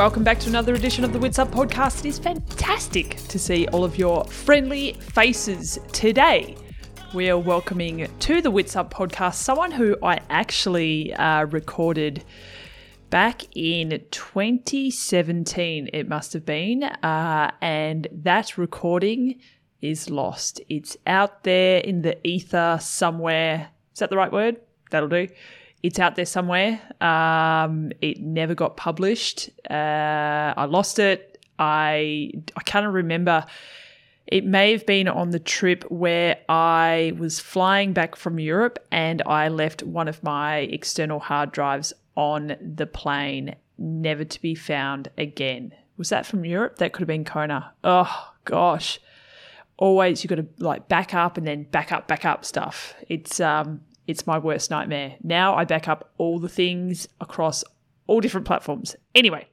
welcome back to another edition of the Wits Up podcast. It is fantastic to see all of your friendly faces today. We are welcoming to the Wits Up podcast someone who I actually uh, recorded back in 2017, it must have been, uh, and that recording is lost. It's out there in the ether somewhere. Is that the right word? That'll do it's out there somewhere. Um, it never got published. Uh, I lost it. I I can't remember. It may have been on the trip where I was flying back from Europe and I left one of my external hard drives on the plane, never to be found again. Was that from Europe? That could have been Kona. Oh gosh. Always you've got to like back up and then back up, back up stuff. It's um it's my worst nightmare. Now I back up all the things across all different platforms. Anyway,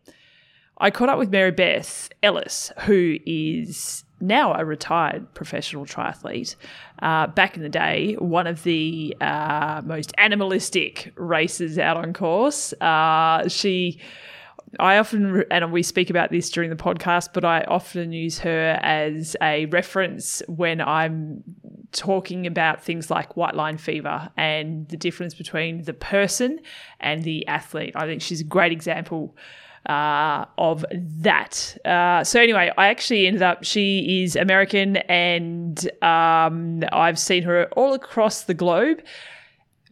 I caught up with Mary Beth Ellis, who is now a retired professional triathlete. Uh, back in the day, one of the uh, most animalistic races out on course. Uh, she I often, and we speak about this during the podcast, but I often use her as a reference when I'm talking about things like white line fever and the difference between the person and the athlete. I think she's a great example uh, of that. Uh, so anyway, I actually ended up. She is American, and um, I've seen her all across the globe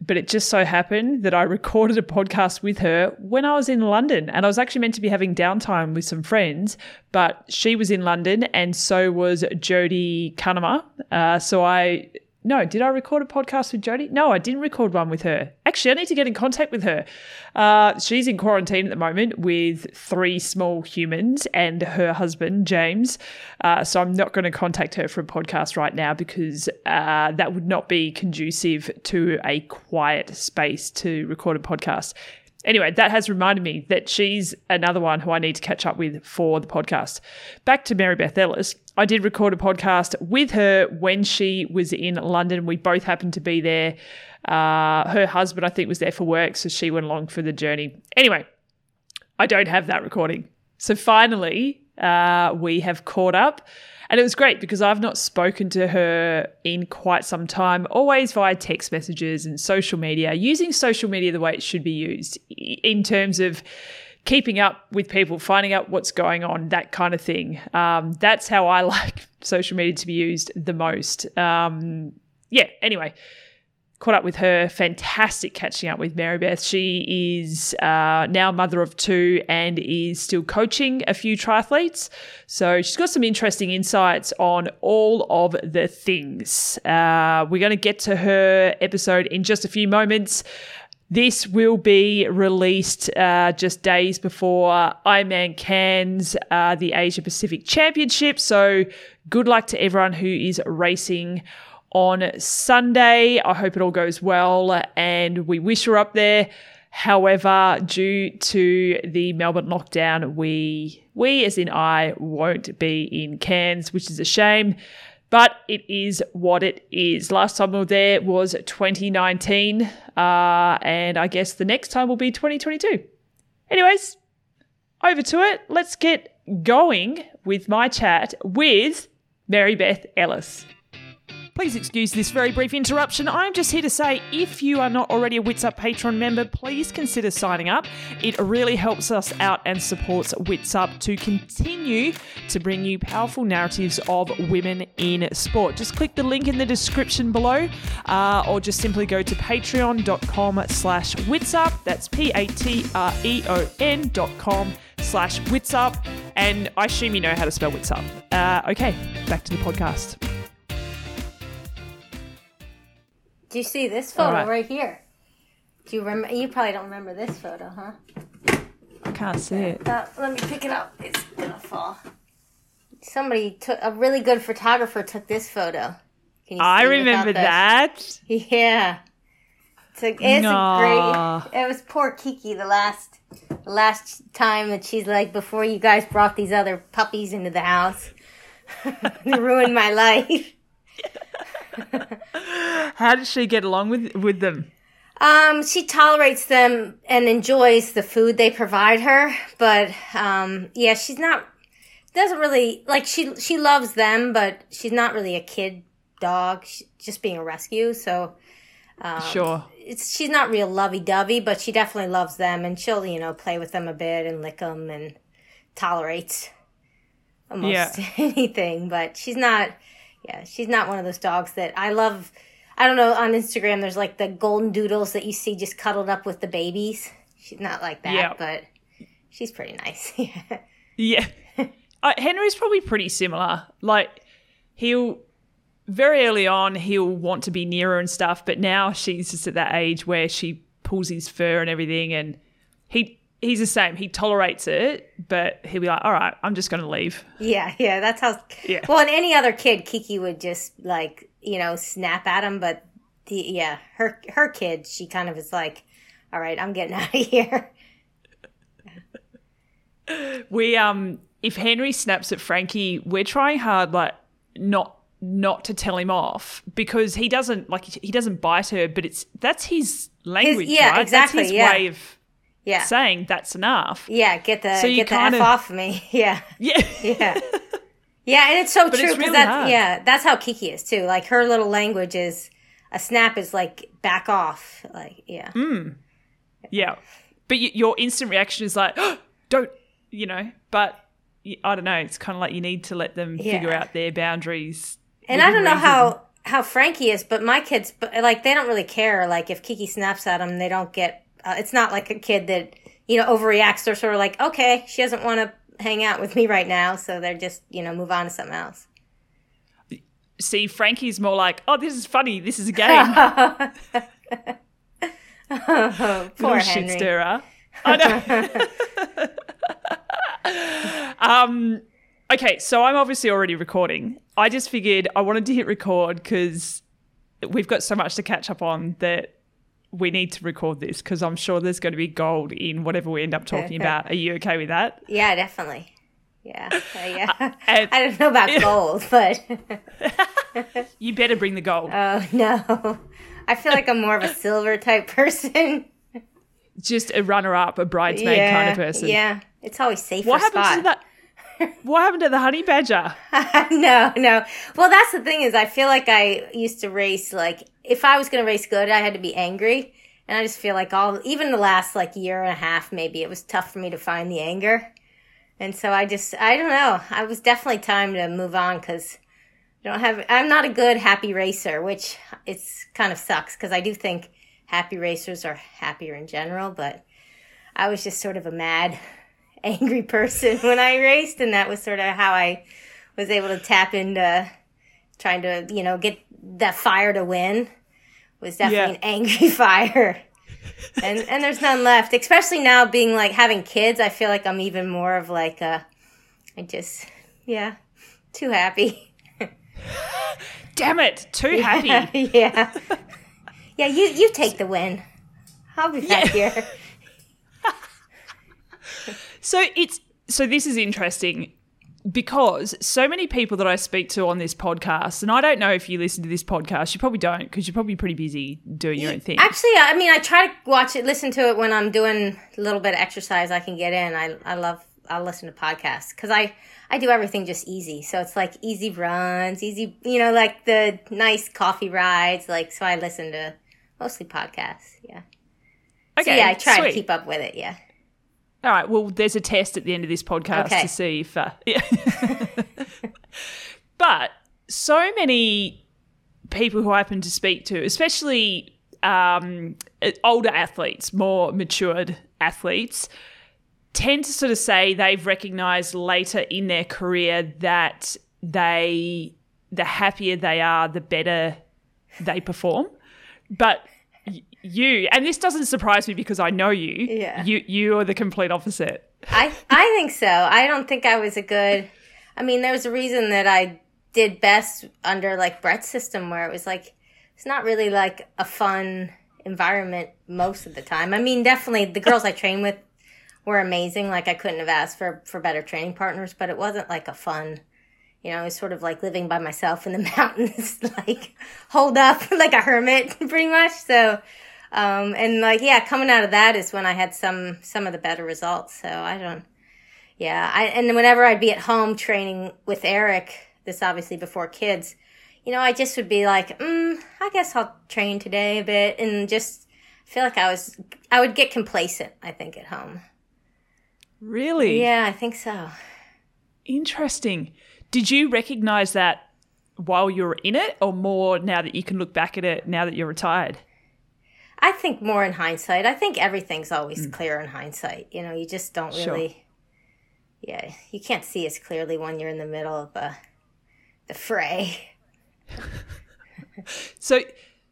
but it just so happened that I recorded a podcast with her when I was in London. And I was actually meant to be having downtime with some friends, but she was in London and so was Jodie Cunnama. Uh, so I no, did I record a podcast with Jodie? No, I didn't record one with her. Actually, I need to get in contact with her. Uh, she's in quarantine at the moment with three small humans and her husband, James. Uh, so I'm not going to contact her for a podcast right now because uh, that would not be conducive to a quiet space to record a podcast. Anyway, that has reminded me that she's another one who I need to catch up with for the podcast. Back to Mary Beth Ellis. I did record a podcast with her when she was in London. We both happened to be there. Uh, her husband, I think, was there for work, so she went along for the journey. Anyway, I don't have that recording. So finally, uh, we have caught up. And it was great because I've not spoken to her in quite some time, always via text messages and social media, using social media the way it should be used in terms of keeping up with people, finding out what's going on, that kind of thing. Um, that's how I like social media to be used the most. Um, yeah, anyway caught up with her. Fantastic catching up with Mary Beth. She is uh, now mother of two and is still coaching a few triathletes. So she's got some interesting insights on all of the things. Uh, we're going to get to her episode in just a few moments. This will be released uh, just days before Ironman Cairns, uh, the Asia Pacific Championship. So good luck to everyone who is racing on Sunday. I hope it all goes well and we wish her up there. However, due to the Melbourne lockdown, we we as in I won't be in Cairns, which is a shame. But it is what it is. Last time we were there was 2019, uh, and I guess the next time will be 2022. Anyways, over to it. Let's get going with my chat with Mary Beth Ellis. Please excuse this very brief interruption. I'm just here to say if you are not already a Wits Up Patreon member, please consider signing up. It really helps us out and supports Wits Up to continue to bring you powerful narratives of women in sport. Just click the link in the description below uh, or just simply go to patreon.com slash witsup. That's P-A-T-R-E-O-N dot com slash witsup. And I assume you know how to spell witsup. Uh, okay, back to the podcast. Do you see this photo right. right. here? Do you remember? You probably don't remember this photo, huh? I can't see it. Uh, let me pick it up. It's gonna fall. Somebody took a really good photographer took this photo. Can you see that? I remember that. Yeah. It's a, it's a great. It was poor Kiki the last, the last time that she's like before you guys brought these other puppies into the house, You ruined my life. How does she get along with with them? Um, she tolerates them and enjoys the food they provide her, but um, yeah, she's not doesn't really like she she loves them, but she's not really a kid dog. She's just being a rescue, so um, sure. It's she's not real lovey dovey, but she definitely loves them, and she'll you know play with them a bit and lick them and tolerates almost yeah. anything. But she's not. Yeah, she's not one of those dogs that I love. I don't know. On Instagram, there's like the golden doodles that you see just cuddled up with the babies. She's not like that, yeah. but she's pretty nice. yeah uh, Henry's probably pretty similar. Like he'll very early on he'll want to be nearer and stuff, but now she's just at that age where she pulls his fur and everything, and he he's the same. He tolerates it, but he'll be like, "All right, I'm just going to leave." Yeah, yeah, that's how. Yeah. Well, and any other kid, Kiki would just like you know snap at him, but the yeah, her her kid, she kind of is like, "All right, I'm getting out of here." we um if Henry snaps at Frankie, we're trying hard like not not to tell him off because he doesn't like he doesn't bite her, but it's that's his language, his, yeah, right? Exactly, that's his yeah. way of yeah. saying that's enough. Yeah, get the so get the f of, off me. Yeah, yeah, yeah, yeah, and it's so but true because really that's hard. yeah, that's how Kiki is too. Like her little language is a snap is like back off, like yeah, mm. yeah. But y- your instant reaction is like, oh, don't you know? But I don't know. It's kind of like you need to let them yeah. figure out their boundaries. And I don't know reason. how how Frankie is, but my kids, like they don't really care. Like if Kiki snaps at them, they don't get. Uh, it's not like a kid that you know overreacts. They're sort of like, okay, she doesn't want to hang out with me right now, so they're just you know move on to something else. See, Frankie's more like, oh, this is funny. This is a game. oh, poor Little Henry. shit stirrer. I know. um, okay, so I'm obviously already recording. I just figured I wanted to hit record because we've got so much to catch up on that we need to record this because I'm sure there's going to be gold in whatever we end up talking about. Are you okay with that? Yeah, definitely. Yeah, yeah. Uh, and, I don't know about gold, but you better bring the gold. Oh no, I feel like I'm more of a silver type person. Just a runner-up, a bridesmaid yeah, kind of person. Yeah, it's always safer. What happened spot. to that? what happened to the honey badger? no, no. Well, that's the thing is, I feel like I used to race like if I was going to race good, I had to be angry, and I just feel like all even the last like year and a half, maybe it was tough for me to find the anger, and so I just I don't know. I was definitely time to move on because I don't have. I'm not a good happy racer, which it's kind of sucks because I do think happy racers are happier in general, but I was just sort of a mad angry person when I raced, and that was sort of how I was able to tap into trying to, you know, get that fire to win. Was definitely yeah. an angry fire. and and there's none left. Especially now being like having kids, I feel like I'm even more of like a I just yeah, too happy. Damn it, too happy. yeah. Yeah, you you take the win. I'll be back yeah. here. So it's so this is interesting because so many people that I speak to on this podcast, and I don't know if you listen to this podcast, you probably don't because you're probably pretty busy doing your own thing. Actually, I mean, I try to watch it, listen to it when I'm doing a little bit of exercise I can get in. I, I love, I listen to podcasts because I, I do everything just easy. So it's like easy runs, easy, you know, like the nice coffee rides. Like, so I listen to mostly podcasts. Yeah. Okay. So yeah, I try sweet. to keep up with it. Yeah. All right. Well, there's a test at the end of this podcast okay. to see if. Uh, yeah. but so many people who I happen to speak to, especially um, older athletes, more matured athletes, tend to sort of say they've recognized later in their career that they, the happier they are, the better they perform. But you and this doesn't surprise me because I know you. Yeah. You you are the complete opposite. I I think so. I don't think I was a good I mean, there was a reason that I did best under like Brett's system where it was like it's not really like a fun environment most of the time. I mean, definitely the girls I train with were amazing. Like I couldn't have asked for for better training partners, but it wasn't like a fun. You know, it was sort of like living by myself in the mountains, like hold up like a hermit, pretty much. So, um, and like yeah, coming out of that is when I had some some of the better results. So I don't. Yeah, I and whenever I'd be at home training with Eric, this obviously before kids, you know, I just would be like, mm, I guess I'll train today a bit and just feel like I was, I would get complacent, I think, at home. Really? Yeah, I think so. Interesting. Did you recognize that while you were in it or more now that you can look back at it now that you're retired? I think more in hindsight. I think everything's always mm. clear in hindsight. You know, you just don't really, sure. yeah, you can't see as clearly when you're in the middle of the, the fray so,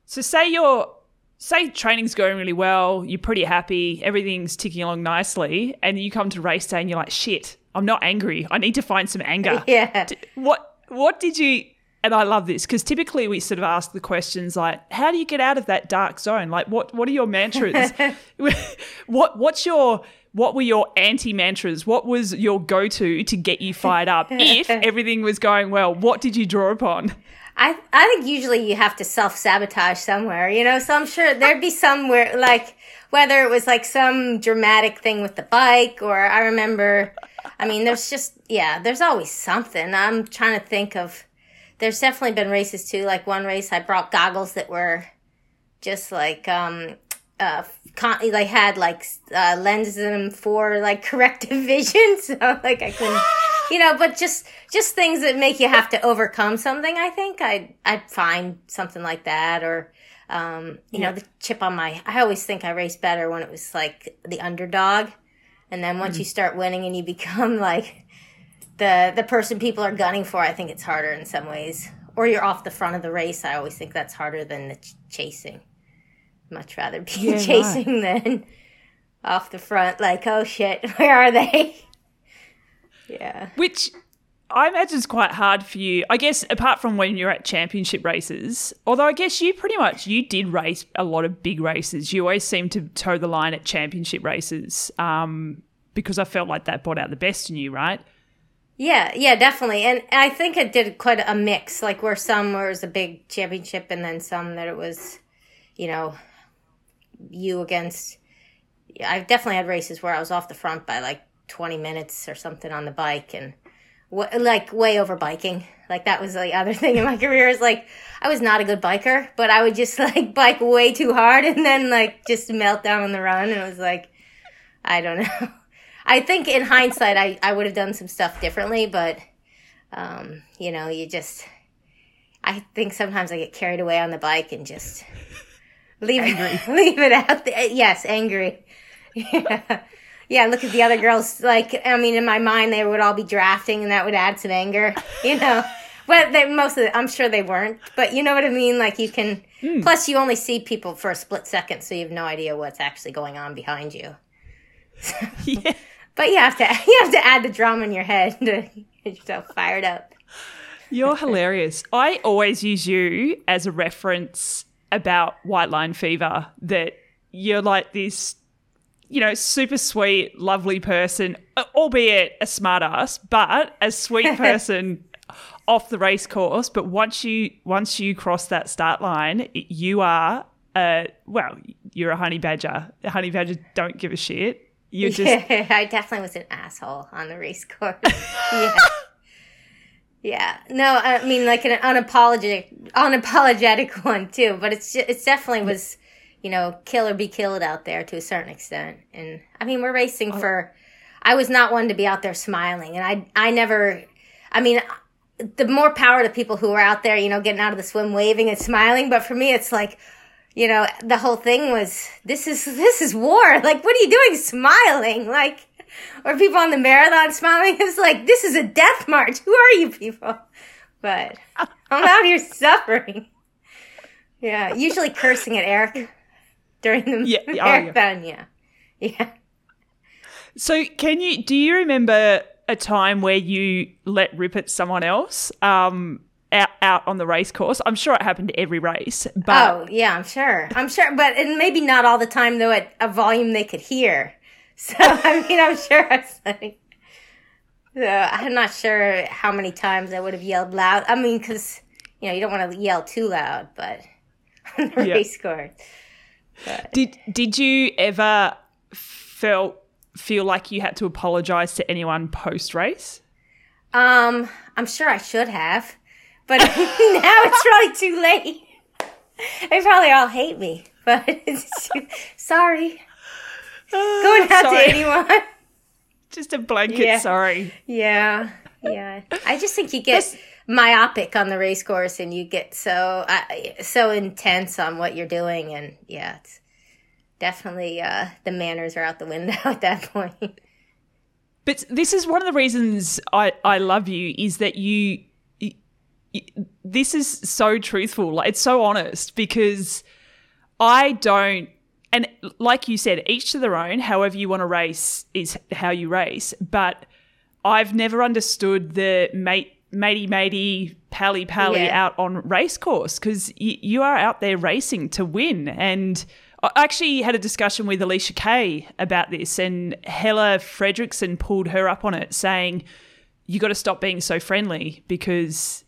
so say you're say training's going really well, you're pretty happy, everything's ticking along nicely, and you come to race day and you're like, shit, I'm not angry. I need to find some anger. Yeah. What what did you and I love this because typically we sort of ask the questions like, how do you get out of that dark zone? Like what what are your mantras? what what's your what were your anti mantras? What was your go to to get you fired up if everything was going well? What did you draw upon? I I think usually you have to self sabotage somewhere, you know. So I'm sure there'd be somewhere like whether it was like some dramatic thing with the bike, or I remember. I mean, there's just yeah, there's always something. I'm trying to think of. There's definitely been races too. Like one race, I brought goggles that were just like um uh con- like had like uh lenses in them for like corrective vision, so like I couldn't you know, but just just things that make you have to overcome something. I think I'd I'd find something like that, or um, you yeah. know, the chip on my. I always think I raced better when it was like the underdog, and then once mm-hmm. you start winning and you become like the the person people are gunning for, I think it's harder in some ways. Or you're off the front of the race. I always think that's harder than the ch- chasing. Much rather be yeah, chasing right. than off the front. Like, oh shit, where are they? Yeah. Which I imagine is quite hard for you. I guess apart from when you're at championship races, although I guess you pretty much you did race a lot of big races. You always seem to toe the line at championship races um, because I felt like that brought out the best in you, right? Yeah, yeah, definitely. And I think it did quite a mix, like where some where was a big championship and then some that it was, you know, you against. I've definitely had races where I was off the front by like 20 minutes or something on the bike and w- like way over biking. Like that was the other thing in my career is like I was not a good biker, but I would just like bike way too hard and then like just melt down on the run. And it was like, I don't know. I think in hindsight, I, I would have done some stuff differently, but, um, you know, you just, I think sometimes I get carried away on the bike and just leave it, leave it out there. Yes, angry. Yeah yeah, look at the other girls. Like, I mean, in my mind, they would all be drafting, and that would add some anger, you know. but they, most of it, I'm sure they weren't. But you know what I mean? Like, you can. Mm. Plus, you only see people for a split second, so you have no idea what's actually going on behind you. yeah. But you have to you have to add the drama in your head to get yourself fired up. You're hilarious. I always use you as a reference about white line fever. That you're like this you know, super sweet, lovely person, albeit a smartass, but a sweet person off the race course. But once you once you cross that start line, you are uh well, you're a honey badger. A honey badger don't give a shit. You're just yeah, I definitely was an asshole on the race course. yeah. Yeah, no, I mean like an unapologetic, unapologetic one too. But it's just, it definitely was you know, kill or be killed out there to a certain extent. And I mean, we're racing oh. for. I was not one to be out there smiling, and I I never. I mean, the more power to people who are out there, you know, getting out of the swim, waving and smiling. But for me, it's like, you know, the whole thing was this is this is war. Like, what are you doing, smiling? Like, or people on the marathon smiling. It's like this is a death march. Who are you people? But I'm out here suffering. Yeah, usually cursing at Eric during the yeah, marathon. Oh, yeah. yeah. Yeah. So, can you do you remember a time where you let rip at someone else? Um, out, out on the race course. I'm sure it happened to every race, but oh yeah, I'm sure. I'm sure, but and maybe not all the time though at a volume they could hear. So I mean, I'm sure it's like. So I'm not sure how many times I would have yelled loud. I mean, because you know you don't want to yell too loud, but on the Yeah. race course. did did you ever felt feel like you had to apologize to anyone post race? Um, I'm sure I should have, but now it's really too late. They probably all hate me, but it's too, sorry. Going out Sorry. to anyone. Just a blanket Yeah. sorry. Yeah, yeah. I just think you get myopic on the race course, and you get so uh, so intense on what you're doing, and yeah, it's definitely uh, the manners are out the window at that point. But this is one of the reasons I, I love you is that you- this is so truthful. Like it's so honest because I don't and like you said, each to their own, however you want to race is how you race. But I've never understood the mate matey matey pally pally Yeah. out on race course because y- you are out there racing to win and I actually had a discussion with Alicia Kaye about this and Helle Frederiksen pulled her up on it saying you got to stop being so friendly because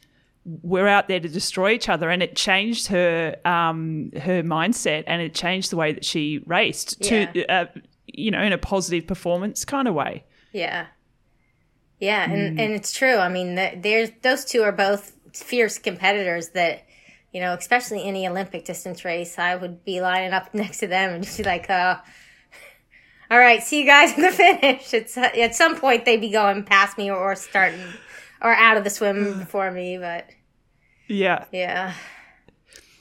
we're out there to destroy each other and it changed her um her mindset and it changed the way that she raced to uh, you know in a positive performance kind of way Yeah. Yeah, and, and it's true. I mean, the, there's those two are both fierce competitors that, you know, especially any Olympic distance race, I would be lining up next to them and just be like, uh, all right, see you guys in the finish. It's at some point they'd be going past me or, or starting or out of the swim before me, but yeah yeah.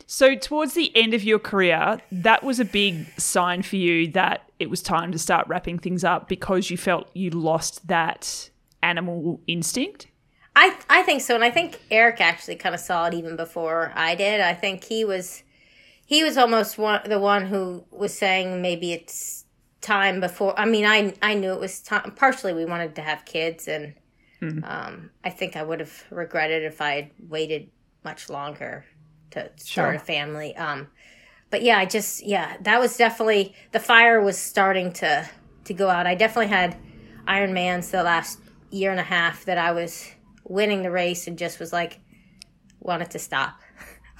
so towards the end of your career that was a big sign for you that it was time to start wrapping things up because you felt you lost that animal instinct I I think so, and I think Eric actually kind of saw it even before I did. I think he was he was almost one the one who was saying maybe it's time before. I mean, I I knew it was time. Partially, we wanted to have kids, and um, I think I would have regretted if I had waited much longer to start Sure. a family. Um, but yeah, I just yeah, that was definitely the fire was starting to to go out. I definitely had Iron Man's the last year and a half that I was winning the race and just was like wanted to stop.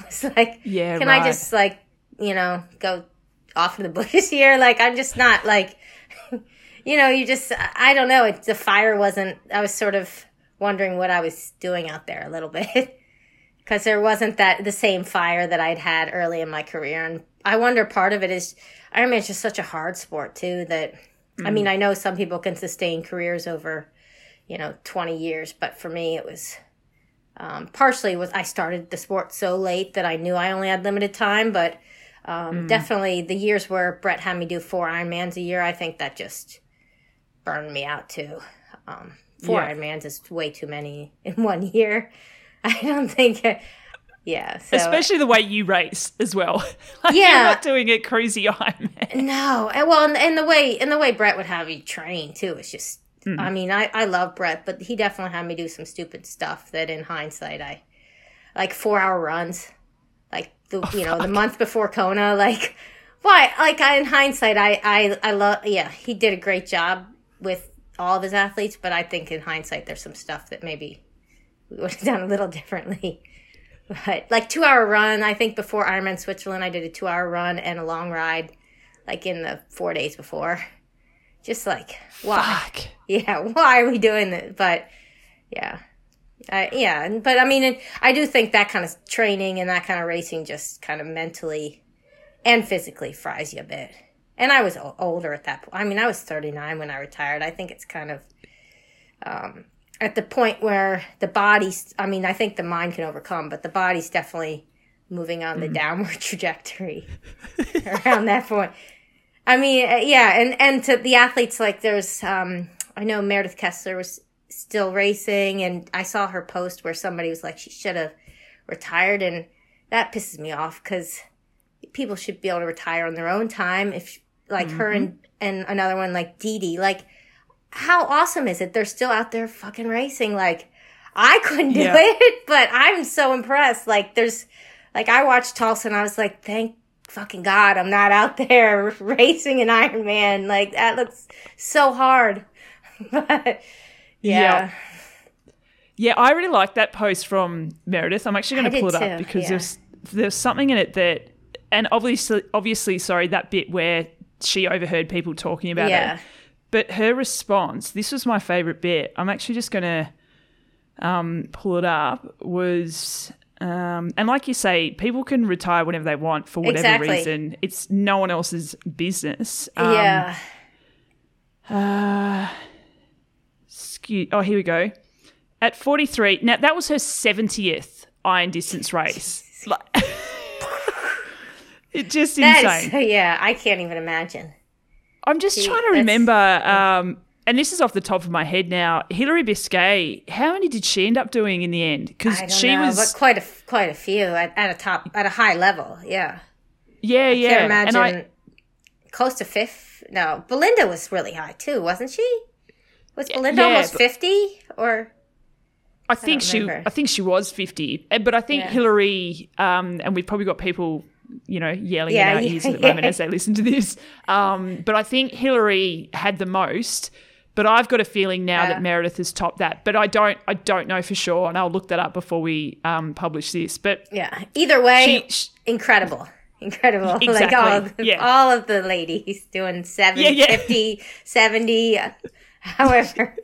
It's like Yeah, can right. I just like you know go off in the bushes here? Like I'm just not like you know you just I don't know. It, the fire wasn't. I was sort of wondering what I was doing out there a little bit. Because there wasn't that the same fire that I'd had early in my career, and I wonder part of it is Ironman is just such a hard sport too. That I mean, I know some people can sustain careers over you know twenty years, but for me it was um, partially was I started the sport so late that I knew I only had limited time, but um, definitely the years where Brett had me do four Ironmans a year, I think that just burned me out too. Um, four Yeah. Ironmans is way too many in one year. I don't think. Yeah. So especially the way you race as well like Yeah. you're not doing it crazy Ironman. no, and well, and, and the way and the way Brett would have you train too is just. Mm-hmm. I mean, I I love Brett, but he definitely had me do some stupid stuff that, in hindsight, I like four hour runs, like the oh, you know the month before Kona, like why like I, in hindsight, I I I love yeah he did a great job with all of his athletes, but I think in hindsight there's some stuff that maybe we would have done a little differently. But like two hour run, I think before Ironman Switzerland, I did a two hour run and a long ride, like in the four days before. Just like why? Fuck. Yeah, why are we doing this? But yeah, I, yeah. But I mean, I do think that kind of training and that kind of racing just kind of mentally and physically fries you a bit. And I was older at that point. I mean, I was 39 when I retired. I think it's kind of um, at the point where the body's, I mean, I think the mind can overcome, but the body's definitely moving on the downward trajectory around that point. I mean, uh, yeah, and and to the athletes, like there's, um, I know Meredith Kessler was still racing, and I saw her post where somebody was like, she should have retired, and that pisses me off because people should be able to retire on their own time. If like her and and another one like Dee Dee, like how awesome is it? They're still out there fucking racing. Like I couldn't do Yeah. it, but I'm so impressed. Like there's, like I watched Tulsa and I was like, thank fucking God I'm not out there racing an Ironman. Like that looks so hard. but yeah. Yeah. Yeah, I really like that post from Meredith. I'm actually going to pull it too, up because yeah. there's there's something in it that, and obviously, obviously, sorry, that bit where she overheard people talking about Yeah. it. But her response, this was my favorite bit. I'm actually just going to um, pull it up. Was um, and like you say, people can retire whenever they want for whatever Exactly. reason. It's no one else's business. Um, yeah. uh, skew- oh, here we go. At 43, now that was her 70th iron distance race. it just That insane. is, yeah, I can't even imagine. I'm just trying to remember, um, and this is off the top of my head now. Hillary Biscay, how many did she end up doing in the end? Because she know, was, quite a quite a few at, at a top at a high level. Yeah, yeah, yeah. can't imagine and I, close to fifth. No, Belinda was really high too, wasn't she? Was Belinda yeah, almost fifty or? I think don't she. I think she was 50, Uh, but I think Yeah. Hillary, um, and we've probably got people, you know, yelling Yeah, in our yeah, ears at the yeah. moment as they listen to this. Um, but I think Hillary had the most. But I've got a feeling now that Meredith has topped that. But I don't, I don't know for sure, and I'll look that up before we um, publish this. But Yeah. Either way, she, sh incredible. Incredible. Like all of, the, all of the ladies doing 7, Yeah, yeah. 50, 70, however.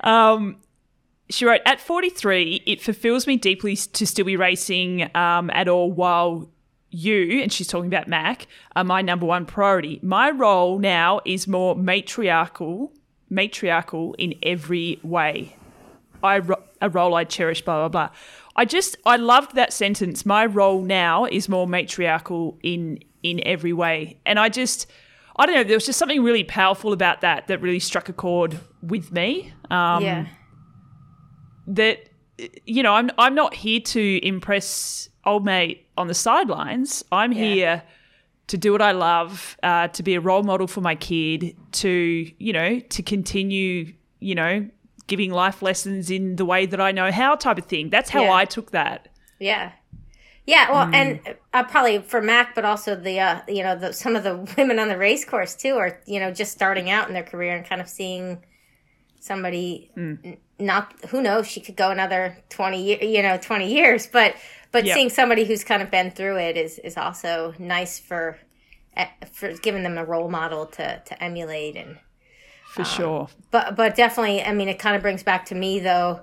Um, she wrote, At 43, it fulfills me deeply to still be racing um, at all while you, and she's talking about Mac, are my number one priority. My role now is more matriarchal, matriarchal in every way. I a role I cherish, blah, blah, blah. I just, I loved that sentence. My role now is more matriarchal in in every way. And I just, I don't know, there was just something really powerful about that that really struck a chord with me. Um, yeah. That you know, I'm I'm not here to impress old mate on the sidelines. I'm here to do what I love, uh, to be a role model for my kid, to you know, to continue, you know, giving life lessons in the way that I know how, type of thing. That's how Yeah. I took that. Yeah. Yeah, well, Hmm. and uh, probably for Mac, but also the uh, you know the, some of the women on the race course too are you know just starting out in their career and kind of seeing somebody Hmm. Not who knows she could go another twenty year you know twenty years, but but Yeah. seeing somebody who's kind of been through it is is also nice for eh, for giving them a role model to to emulate and For sure. but but definitely i mean it kind of brings back to me though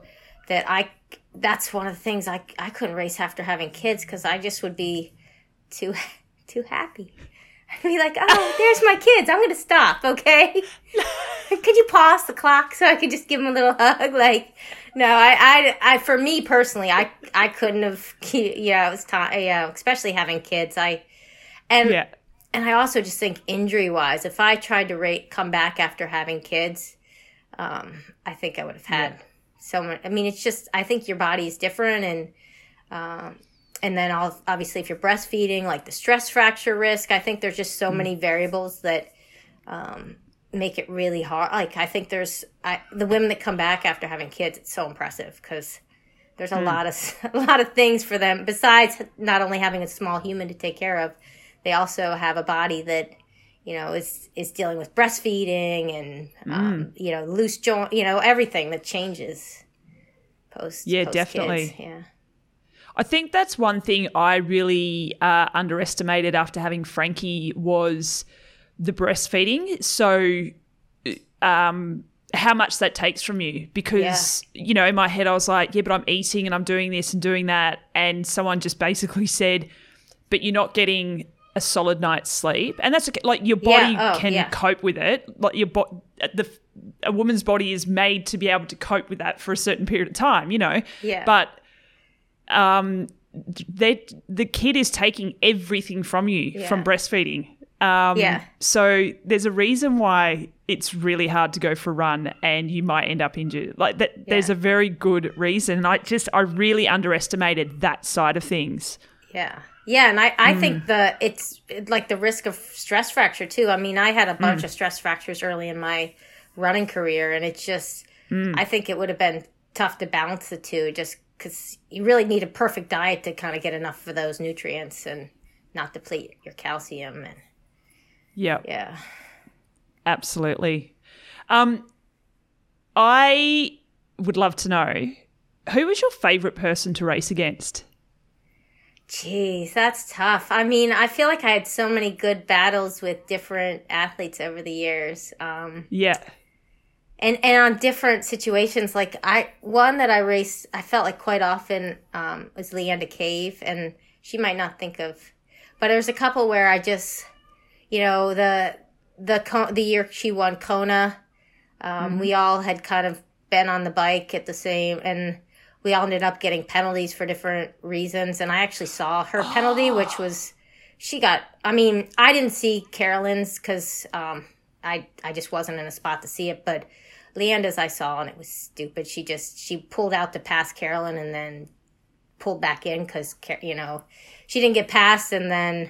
that i that's one of the things i i couldn't race after having kids because i just would be too too happy i'd be like oh there's my kids i'm gonna stop okay could you pause the clock so i could just give them a little hug like no i i, I for me personally i i couldn't have yeah it was time yeah especially having kids i and Yeah. and I also just think injury wise, if I tried to rate come back after having kids, um, I think I would have had so much. I mean, it's just I think your body is different, and um, and then all, obviously if you're breastfeeding, like the stress fracture risk, I think there's just so many variables that um, make it really hard. Like I think there's I, the women that come back after having kids, it's so impressive because there's a lot of a lot of things for them besides not only having a small human to take care of they also have a body that you know is is dealing with breastfeeding and um, you know loose joint you know everything that changes post Yeah, post definitely. kids. yeah I think that's one thing I really uh, underestimated after having Frankie was the breastfeeding. So, um, how much that takes from you because you know in my head I was like, yeah, but I'm eating and I'm doing this and doing that, and someone just basically said, but you're not getting a solid night's sleep, and that's okay. like your body Yeah, oh, can yeah. cope with it. Like your bo- the a woman's body is made to be able to cope with that for a certain period of time, you know. Yeah. But um, they the kid is taking everything from you from breastfeeding. Um, Yeah. So there's a reason why it's really hard to go for a run and you might end up injured. Like that, there's a very good reason. And I just I really underestimated that side of things. Yeah. Yeah, and I, I Hmm. think the it's like the risk of stress fracture too. I mean, I had a bunch of stress fractures early in my running career, and it's just I think it would have been tough to balance the two just because you really need a perfect diet to kind of get enough of those nutrients and not deplete your calcium and Yeah. yeah. Absolutely. Um, I would love to know who was your favorite person to race against? Jeez, that's tough. I mean, I feel like I had so many good battles with different athletes over the years. Um, Yeah. And and on different situations like i one that i raced i felt like quite often um, was leanda cave and she might not think of but there's a couple where i just you know the the the year she won kona um, we all had kind of been on the bike at the same and we all ended up getting penalties for different reasons and i actually saw her penalty which was she got i mean i didn't see carolyn's because um, I, I just wasn't in a spot to see it but leanda's i saw and it was stupid she just she pulled out to pass carolyn and then pulled back in because you know she didn't get past and then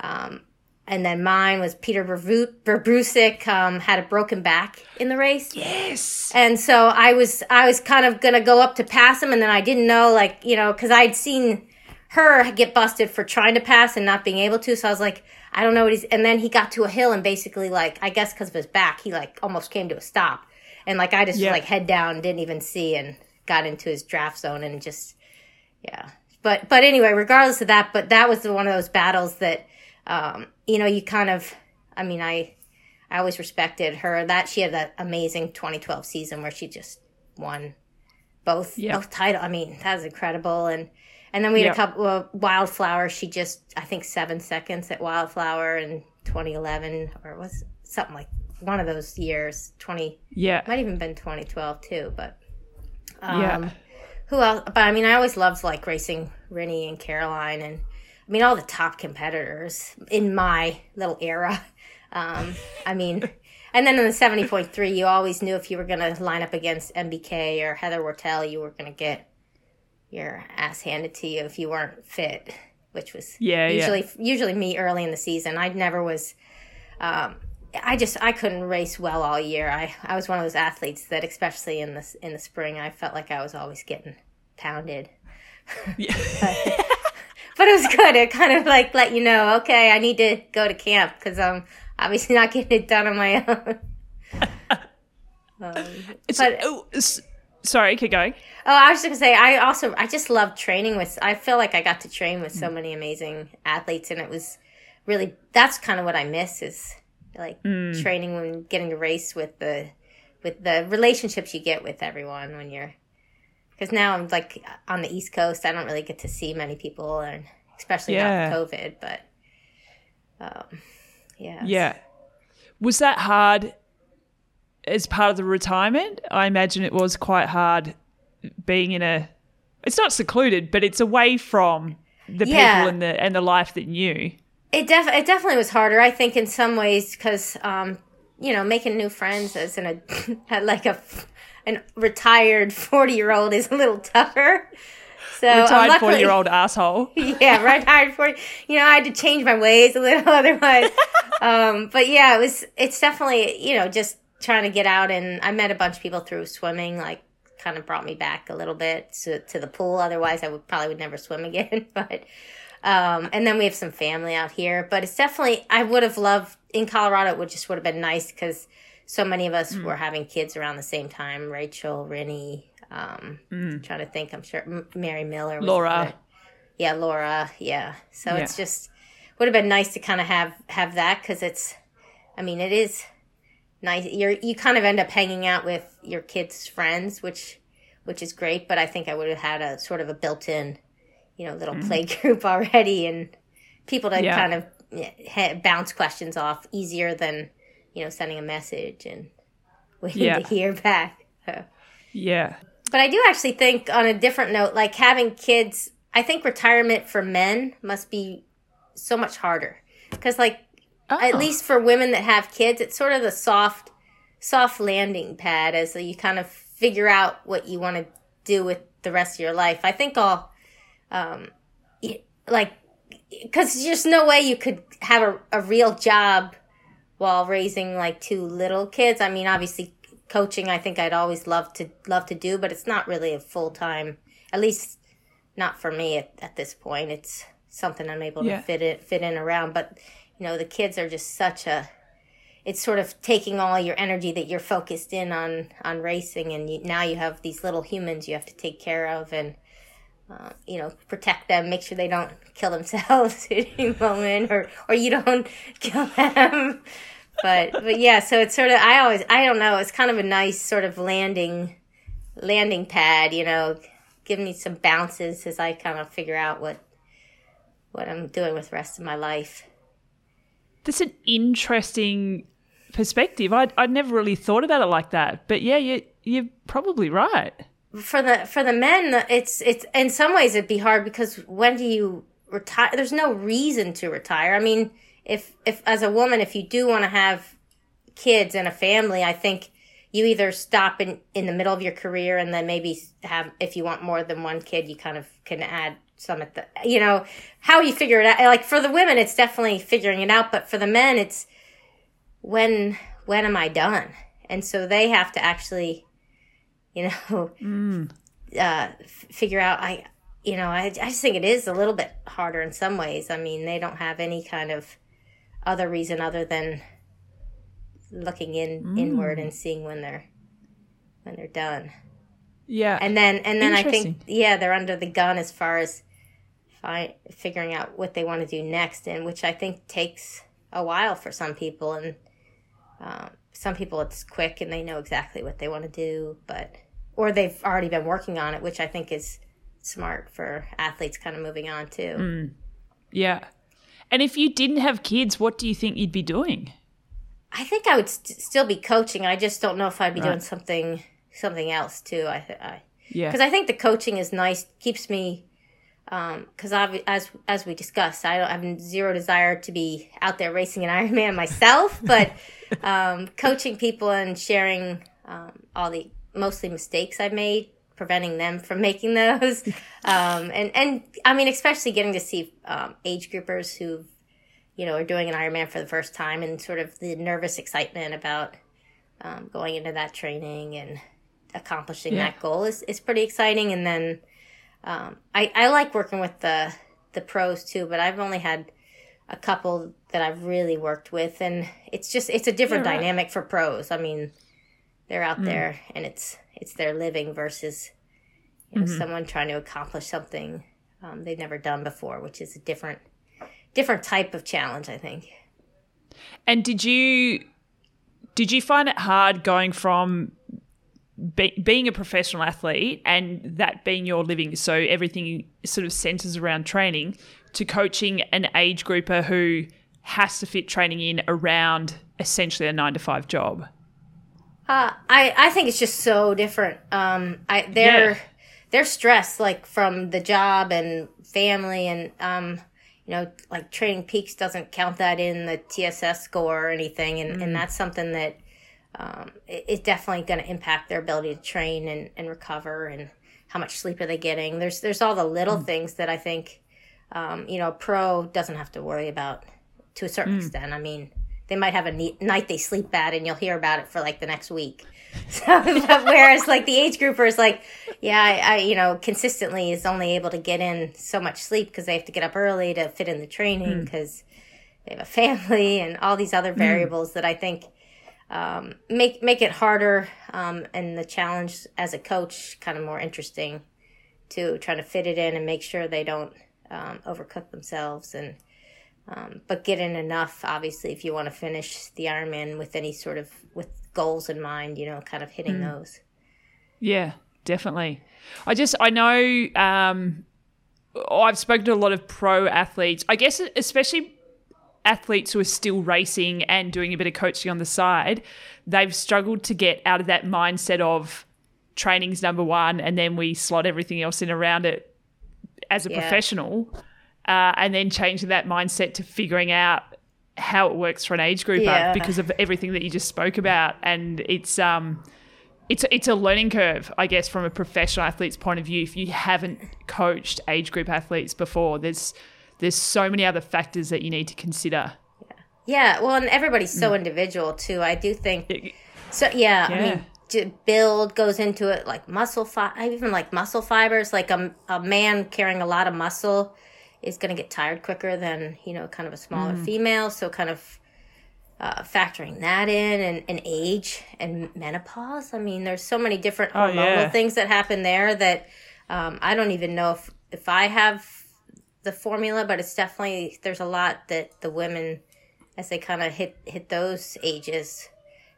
um, and then mine was peter Vabrousek um, had a broken back in the race Yes. and so I was I was kind of gonna go up to pass him, and then I didn't know like you know because I'd seen her get busted for trying to pass and not being able to. So I was like, I don't know what he's. And then he got to a hill and basically like I guess because of his back, he like almost came to a stop, and like I just Yeah. like head down, didn't even see, and got into his draft zone and just yeah. But but anyway, regardless of that, but that was one of those battles that um, you know you kind of. I mean, I I always respected her. That she had that amazing 2012 season where she just won both Yeah. both title. I mean, that was incredible. And and then we had Yeah. a couple of Wildflower. She just I think seven seconds at Wildflower in 2011 or it was something like one of those years. 20 Yeah. might even been 2012 too. But um, Yeah. who else? But I mean, I always loved like racing Rinny and Caroline, and I mean all the top competitors in my little era. Um, I mean, and then in the seventy point three, you always knew if you were going to line up against MBK or Heather Wurtele, you were going to get your ass handed to you if you weren't fit, which was Yeah, yeah. usually usually me early in the season. I never was. Um, I just I couldn't race well all year. I, I was one of those athletes that, especially in the in the spring, I felt like I was always getting pounded. Yeah. But it was good. It kind of like let you know, okay, I need to go to camp because I'm obviously not getting it done on my own. um, It's- But- oh, s- sorry, keep going. Oh, I was just gonna say, I also I just love training with. I feel like I got to train with so many amazing athletes, and it was really that's kind of what I miss is like training when getting to race with the with the relationships you get with everyone when you're. Because now I'm like on the East Coast, I don't really get to see many people, and especially Yeah. not COVID. But um, yeah, Yeah. Was that hard as part of the retirement? I imagine it was quite hard being in a. It's not secluded, but it's away from the Yeah. people and the and the life that you knew. It def it definitely was harder. I think in some ways because um, you know making new friends as an a like a an retired forty year old is a little tougher. So Retired forty year old asshole. yeah, retired forty. You know, I had to change my ways a little otherwise. um, but yeah, it was. It's definitely you know just trying to get out and I met a bunch of people through swimming. Like kind of brought me back a little bit to to the pool. Otherwise, I would probably would never swim again. but um, and then we have some family out here. But it's definitely I would have loved in Colorado. It would just would have been nice because so many of us were having kids around the same time. Rachel, Rinny. Um, Trying to think, I'm sure M- Mary Miller, was Laura. the- yeah, Laura. Yeah. So Yeah. it's just would have been nice to kind of have have that because it's. I mean, it is nice. You're you kind of end up hanging out with your kids' friends, which which is great. But I think I would have had a sort of a built-in, you know, little play group already and people to Mm-hmm. Yeah. kind of bounce questions off easier than you know sending a message and waiting Yeah. to hear back. So. Yeah. But I do actually think, on a different note, like having kids, I think retirement for men must be so much harder. Because, like, at Oh. least for women that have kids, it's sort of the soft, soft landing pad as you kind of figure out what you want to do with the rest of your life. I think I'll, um, like, because there's no way you could have a, a real job while raising like two little kids. I mean, obviously, coaching I think I'd always love to love to do, but it's not really a full time. At least not for me at, at this point. It's something I'm able Yeah. to fit it fit in around. But you know, the kids are just such a. It's sort of taking all your energy that you're focused in on on racing, and you, now you have these little humans you have to take care of and. Uh, you know, protect them, make sure they don't kill themselves at any moment, or or you don't kill them. But but yeah, so it's sort of I always I don't know. It's kind of a nice sort of landing landing pad, you know, give me some bounces as I kind of figure out what what I'm doing with the rest of my life. That's an interesting perspective. I'd, I'd never really thought about it like that. But yeah, you, you're probably right. For the for the men, it's it's in some ways it'd be hard because when do you retire? There's no reason to retire. I mean, if if as a woman, if you do want to have kids and a family, I think you either stop in in the middle of your career and then maybe have if you want more than one kid, you kind of can add some at the you know how you figure it out. Like for the women, it's definitely figuring it out, but for the men, it's when when am I done? And so they have to actually, you know, uh, f- figure out. I, you know, I, I just think it is a little bit harder in some ways. I mean, they don't have any kind of other reason other than looking in inward and seeing when they're when they're done. Yeah. And then and then I think yeah, they're under the gun as far as fi- figuring out what they want to do next, and which I think takes a while for some people, and um, some people it's quick and they know exactly what they want to do, but or they've already been working on it, which I think is smart for athletes kind of moving on too. Mm. yeah. And if you didn't have kids, what do you think you'd be doing? I think I would st- still be coaching. I just don't know if I'd be doing something something else too. I, I Yeah. because I think the coaching is nice, keeps me. Because obvi- as as we discussed, I don't I have zero desire to be out there racing an Ironman myself, but um, coaching people and sharing um, all the mostly mistakes I've made, preventing them from making those, um, and and I mean especially getting to see um, age groupers who, you know, are doing an Ironman for the first time and sort of the nervous excitement about um, going into that training and accomplishing Yeah. that goal is, is pretty exciting. And then um, I, I like working with the the pros too, but I've only had a couple that I've really worked with, and it's just it's a different Yeah, right. dynamic for pros. I mean, they're out there and it's it's their living versus you know someone trying to accomplish something um, they've never done before, which is a different different type of challenge. I think. And did you did you find it hard going from be, being a professional athlete and that being your living, so everything sort of centers around training, to coaching an age grouper who has to fit training in around essentially a nine to five job? Uh, I I think it's just so different. Um, I their Yeah. their stress like from the job and family and um, you know, like TrainingPeaks doesn't count that in the TSS score or anything, and and that's something that um, it, it's definitely going to impact their ability to train and, and recover and how much sleep are they getting. There's there's all the little things that I think um, you know, a pro doesn't have to worry about to a certain extent. I mean, they might have a neat night they sleep bad and you'll hear about it for like the next week. So, whereas like the age grouper is like, yeah, I, I, you know, consistently is only able to get in so much sleep because they have to get up early to fit in the training because they have a family and all these other variables that I think um, make make it harder um, and the challenge as a coach kind of more interesting to trying to fit it in and make sure they don't um, overcook themselves and um, but get in enough obviously if you want to finish the Ironman with any sort of with goals in mind you know kind of hitting those Yeah, definitely. I just I know um, I've spoken to a lot of pro athletes. I guess especially athletes who are still racing and doing a bit of coaching on the side. They've struggled to get out of that mindset of training's number one, and then we slot everything else in around it as a Yeah. professional, uh, and then changing that mindset to figuring out how it works for an age group Yeah. because of everything that you just spoke about, and it's um it's it's a learning curve, I guess, from a professional athlete's point of view. If you haven't coached age group athletes before, there's there's so many other factors that you need to consider. yeah Yeah. well and everybody's so individual too I do think So yeah, I mean, build goes into it, like muscle fi- I even like muscle fibers. Like a, a man carrying a lot of muscle is going to get tired quicker than you know, kind of a smaller female. So kind of uh, factoring that in and, and age and menopause. I mean, there's so many different hormonal yeah. things that happen there that um, I don't even know if if I have the formula, but it's definitely there's a lot that the women as they kind of hit hit those ages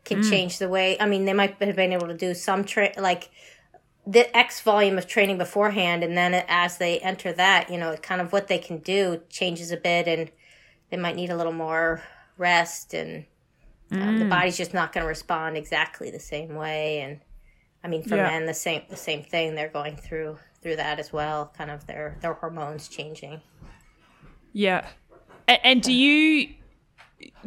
can change the way. I mean, they might have been able to do some tra- like the X volume of training beforehand, and then as they enter that, you know, kind of what they can do changes a bit, and they might need a little more rest, and um, the body's just not going to respond exactly the same way. And I mean, for Yeah. men, the same the same thing. They're going through through that as well. Kind of their their hormones changing. Yeah. And, and do you?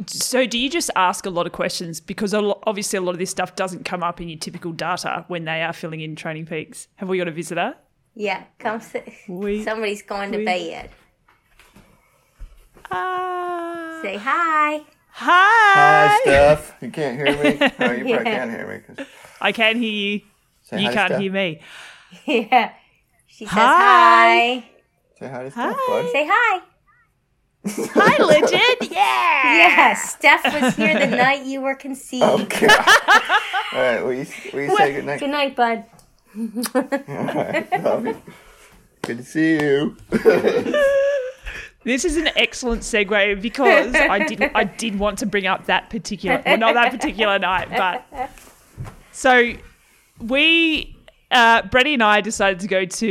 So do you just ask a lot of questions because a lo- obviously a lot of this stuff doesn't come up in your typical data when they are filling in TrainingPeaks. Have we got a visitor? Yeah, come sit. We- Somebody's going to we- bed. Ah. Say hi. hi. Hi, Steph. You can't hear me? No, you Yeah. probably can't hear me. 'cause- I can hear you. say you hi can't Steph. hear me. Yeah. She says Hi. hi. Say hi to Steph, bud. Say hi. Hi, legend. Yeah. Yes, Steph was here the night you were conceived. Oh, okay. All right, will you, will you say good night? Good night, bud. All right, love you. Good to see you. This is an excellent segue because I did I did want to bring up that particular well not that particular night, but so we uh Brady and I decided to go to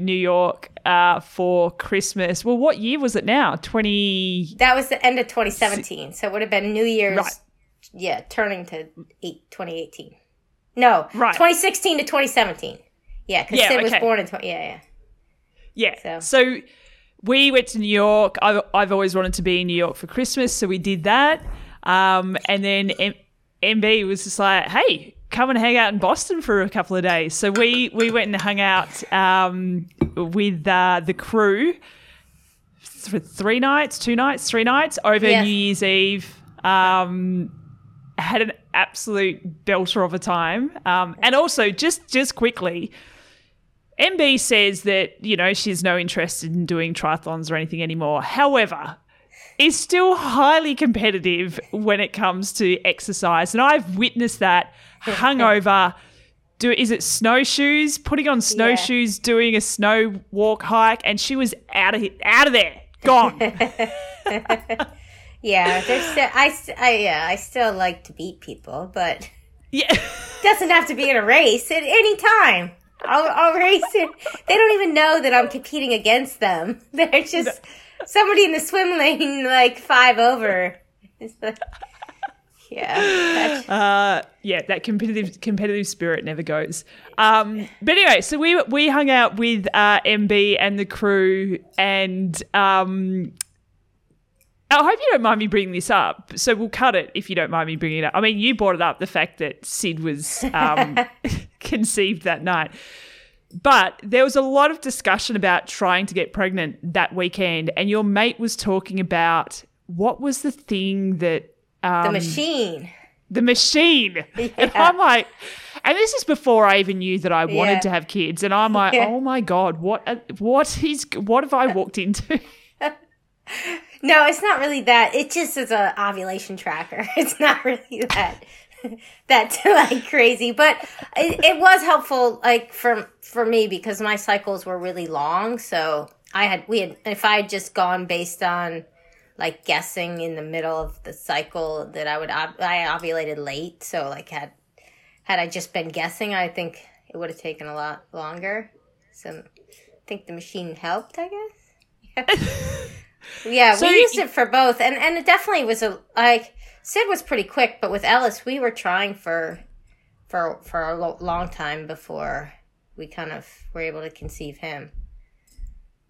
New York uh for Christmas. Well what year was it now? Twenty That was the end of 2017, so it would have been New Year's. Right. Yeah, turning to eight, 2018. No, Right. 2016 to 2017. Yeah, because Yeah, Sid was born in 20. Yeah, yeah. Yeah. So- So, we went to New York. I've, I've always wanted to be in New York for Christmas, so we did that. Um, and then M- MB was just like, "Hey, come and hang out in Boston for a couple of days." So we we went and hung out um, with uh, the crew for three nights, two nights, three nights over. New Year's Eve. Um, had an absolute belter of a time. Um, and also, just just quickly, MB says that, you know, she's no interest in doing triathlons or anything anymore. However, is still highly competitive when it comes to exercise. And I've witnessed that hungover. Do is it snowshoes? Putting on snowshoes, doing a snow walk hike, and she was out of out of there, gone. Yeah, there's still, I, I, yeah, I still like to beat people, but yeah, doesn't have to be in a race at any time. I'll, I'll race it. They don't even know that I'm competing against them. They're just somebody in the swim lane, like five over. It's like- yeah, uh, yeah, that competitive competitive spirit never goes. Um, but anyway, so we we hung out with uh, MB and the crew, and um, I hope you don't mind me bringing this up. So we'll cut it if you don't mind me bringing it up. I mean, you brought it up the fact that Sid was um, conceived that night. But there was a lot of discussion about trying to get pregnant that weekend, and your mate was talking about what was the thing that um, the machine. the machine. And I'm like, and this is before I even knew that I wanted Yeah. to have kids. And I'm like, Yeah. oh my god, what what is what have I walked into? No, it's not really that. It just is a ovulation tracker. It's not really that that like crazy, but it, it was helpful like for for me because my cycles were really long. So I had we had if I had just gone based on like guessing in the middle of the cycle that I would ov- I ovulated late. So like had had I just been guessing, I think it would have taken a lot longer. So I think the machine helped. I guess. Yeah, So we used it for both, and and it definitely was a like Sid was pretty quick, but with Ellis, we were trying for for for a lo- long time before we kind of were able to conceive him.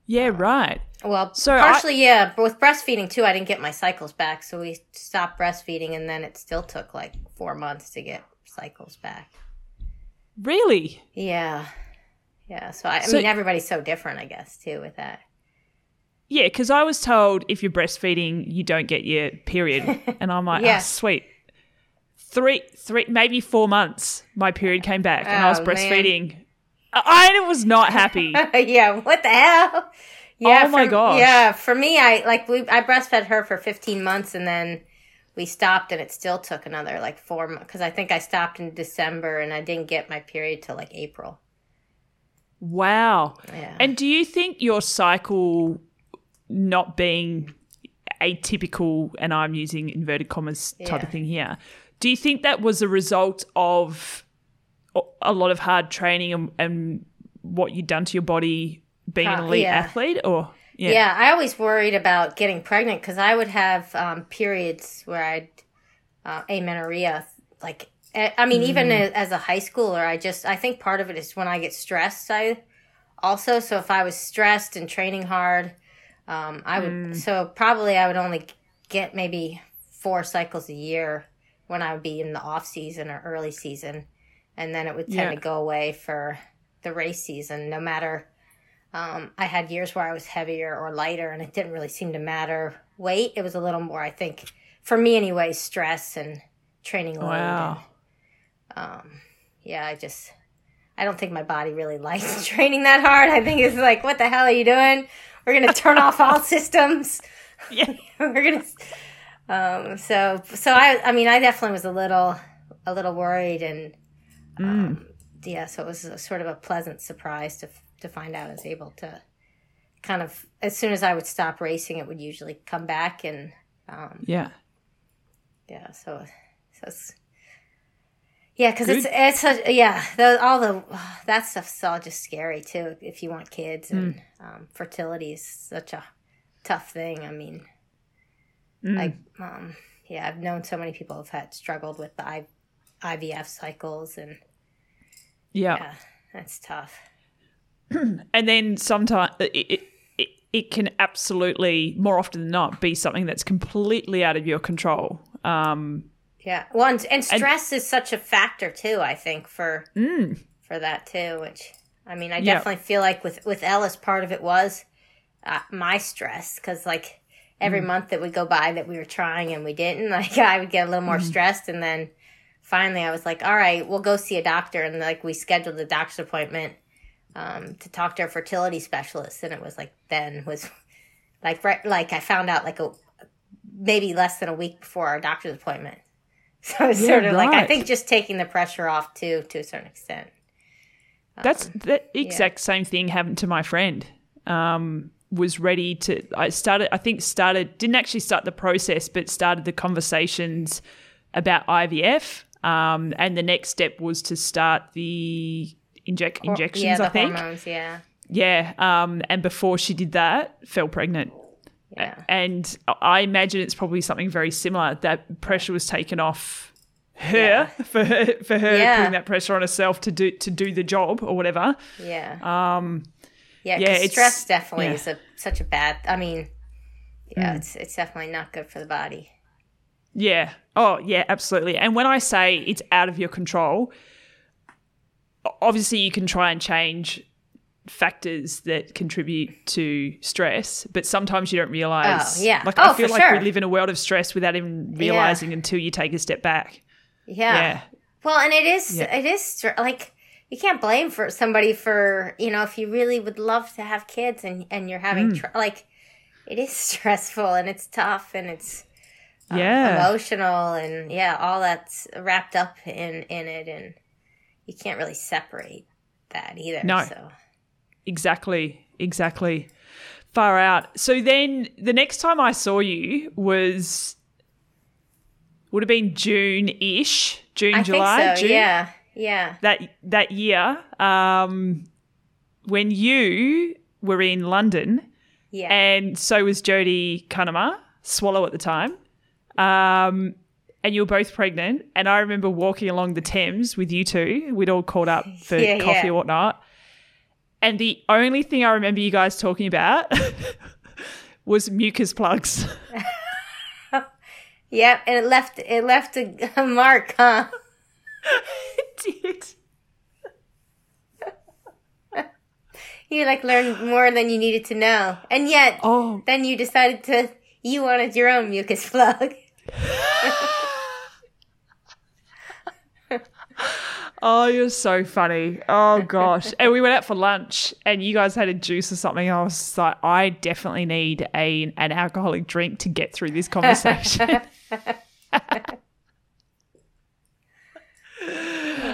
Yeah, right. Well, So I- partially, yeah, but with breastfeeding too, I didn't get my cycles back, so we stopped breastfeeding, and then it still took like four months to get cycles back. Really? Yeah, yeah. So I, I So- mean, everybody's so different, I guess, too, with that. Yeah, because I was told if you're breastfeeding, you don't get your period, and I'm like, Yeah. oh, sweet. three, three, maybe four months, my period came back, and I was oh, breastfeeding. man. I was not happy. yeah, what the hell? Yeah, Oh my for- gosh. Yeah, for me, I like we I breastfed her for 15 months, and then we stopped, and it still took another like four months because I think I stopped in December, and I didn't get my period till like April. wow. Yeah. And do you think your cycle not being atypical, and I'm using inverted commas type Yeah. of thing here, do you think that was a result of a- lot of hard training and, and what you'd done to your body being an Uh, elite yeah. athlete? Or Yeah. yeah. I always worried about getting pregnant because I would have um, periods where I'd uh, amenorrhea. Like, eh, I mean, even Mm. a- as a high schooler, I just I think part of it is when I get stressed. I also so if I was stressed and training hard, um, I would Mm. so probably I would only get maybe four cycles a year when I would be in the off season or early season, and then it would tend Yeah. to go away for the race season. No matter um, I had years where I was heavier or lighter, and it didn't really seem to matter weight. It was a little more, I think, for me anyway, stress and training load. Wow. And, um, yeah, I just, I don't think my body really likes training that hard. I think it's like, what the hell are you doing? We're gonna turn off all systems. Yeah. We're gonna. Um, so, so I, I mean, I definitely was a little, a little worried, and um, yeah, so it was a, sort of a pleasant surprise to to find out I was able to kind of as soon as I would stop racing, it would usually come back, and um, Yeah. yeah, so so it's yeah, because it's it's such, yeah, the, all the that stuff's all just scary too. If you want kids and um, fertility is such a tough thing. I mean, like um, yeah, I've known so many people have had struggled with the I, IVF cycles, and Yeah. yeah, that's tough. And then sometimes it, it, it, can absolutely, more often than not, be something that's completely out of your control. Um, Yeah, well, and, and stress is such a factor too. I think for for that too. Which I mean, I Yeah. definitely feel like with with Ellis, part of it was uh, my stress because like every month that would go by that we were trying and we didn't, like I would get a little more stressed, and then finally I was like, all right, we'll go see a doctor, and like we scheduled a doctor's appointment um, to talk to a fertility specialist, and it was like then was like right like I found out like a maybe less than a week before our doctor's appointment. So it's Yeah, sort of like I think just taking the pressure off too to a certain extent. That's the exact same thing happened to my friend. Um, was ready to. I started. I think started. Didn't actually start the process, but started the conversations about IVF. Um, and the next step was to start the inject injections. yeah, the I think. hormones. Yeah, Yeah. Um, and before she did that, fell pregnant. yeah, And I imagine it's probably something very similar. That pressure was taken off her Yeah. for her for her Yeah. putting that pressure on herself to do to do the job or whatever. yeah, Um, yeah. yeah, stress definitely is a such a bad. I mean, yeah, Mm. it's it's definitely not good for the body. Yeah. Oh, yeah, absolutely. And when I say it's out of your control, obviously you can try and change factors that contribute to stress, but sometimes you don't realize. Oh, yeah. Like I Oh, feel for like sure. we live in a world of stress without even realizing until you take a step back. Yeah. Yeah. Well, and it is Yeah. it is like you can't blame for somebody for you know if you really would love to have kids and and you're having Mm. tr- like it is stressful and it's tough and it's um, Yeah. emotional and yeah all that's wrapped up in in it and you can't really separate that either. No. So Exactly. Exactly. Far out. So then the next time I saw you was would have been June ish. June, I July. think so. June, Yeah. Yeah. That that year. Um when you were in London Yeah. and so was Jodie Cunnama, Swallow at the time. Um and you were both pregnant. And I remember walking along the Thames with you two. We'd all called up for Yeah, coffee yeah. or whatnot. And the only thing I remember you guys talking about was mucus plugs. Yep. And it left it left a, a mark, huh? It did. You like learned more than you needed to know, and yet Oh, then you decided to you wanted your own mucus plug. Oh, you're so funny. Oh gosh. and we went out for lunch and you guys had a juice or something. I was like, I definitely need a an alcoholic drink to get through this conversation.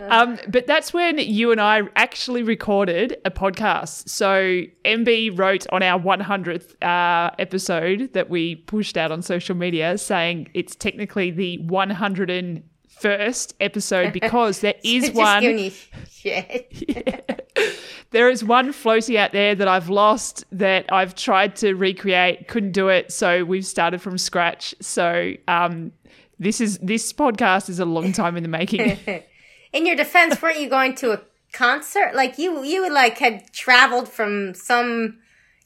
um, but that's when you and I actually recorded a podcast. So MB wrote on our 100th uh, episode that we pushed out on social media saying it's technically the 101st episode because there is one. shit. There is one floaty out there that I've lost that I've tried to recreate, couldn't do it, so we've started from scratch. So um, this is this podcast is a long time in the making. In your defense, weren't you going to a concert? Like you, you like had traveled from some.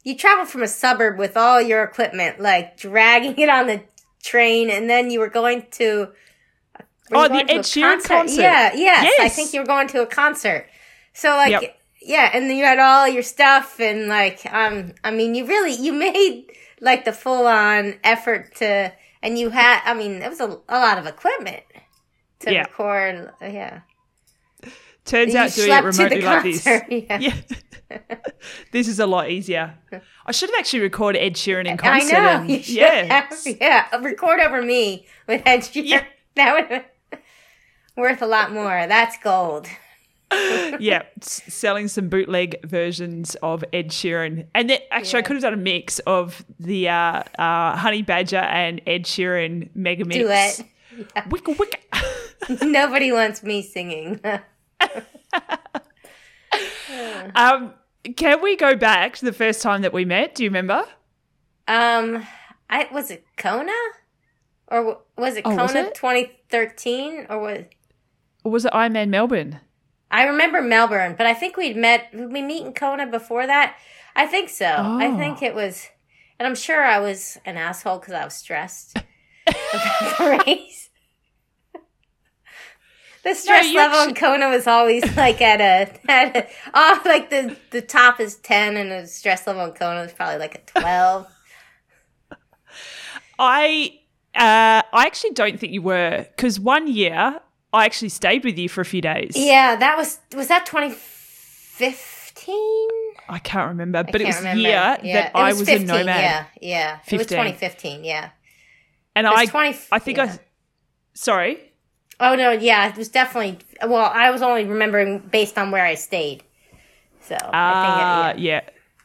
You traveled from a suburb with all your equipment, like dragging it on the train, and then you were going to. were Oh, the to Ed Sheeran concert. Yeah, yes, I think you were going to a concert. So like, Yep. yeah, and then you had all your stuff, and like, um, I mean, you really you made like the full on effort to, and you had, I mean, it was a, a lot of equipment to Yeah. record. Yeah. Turns You out doing it remotely like this. yeah. Yeah. this is a lot easier. I should have actually recorded Ed Sheeran in I concert. know. and- yeah. have, yeah. Record over me with Ed Sheeran. Yeah. That would have been worth a lot more. That's gold. yeah, selling some bootleg versions of Ed Sheeran. And then actually, I could have done a mix of the uh, uh, Honey Badger and Ed Sheeran mega mix. Duet. Wicka wicka. Nobody wants me singing. um, can we go back to the first time that we met? Do you remember? um, I was it Kona, or was it Oh, Kona it? 2013, or was Or was it Ironman Melbourne? I remember Melbourne, but I think we'd met. Did we meet in Kona before that? I think so. I Oh. think it was, and I'm sure I was an asshole because I was stressed about the race. The stress you level in Kona was always like at a, at a oh, like the the top is ten, and the stress level in Kona was probably like a twelve. I uh, I actually don't think you were because one year I actually stayed with you for a few days. yeah, that was was that 2015. I can't remember, but it can't was remember. year Yeah, that it I was 15, a nomad, Yeah, yeah, it was 2015. Yeah, and It was I 20 I think yeah. I sorry. Oh no, yeah, it was definitely. Well, I was only remembering based on where I stayed. So Ah, I think, it, yeah,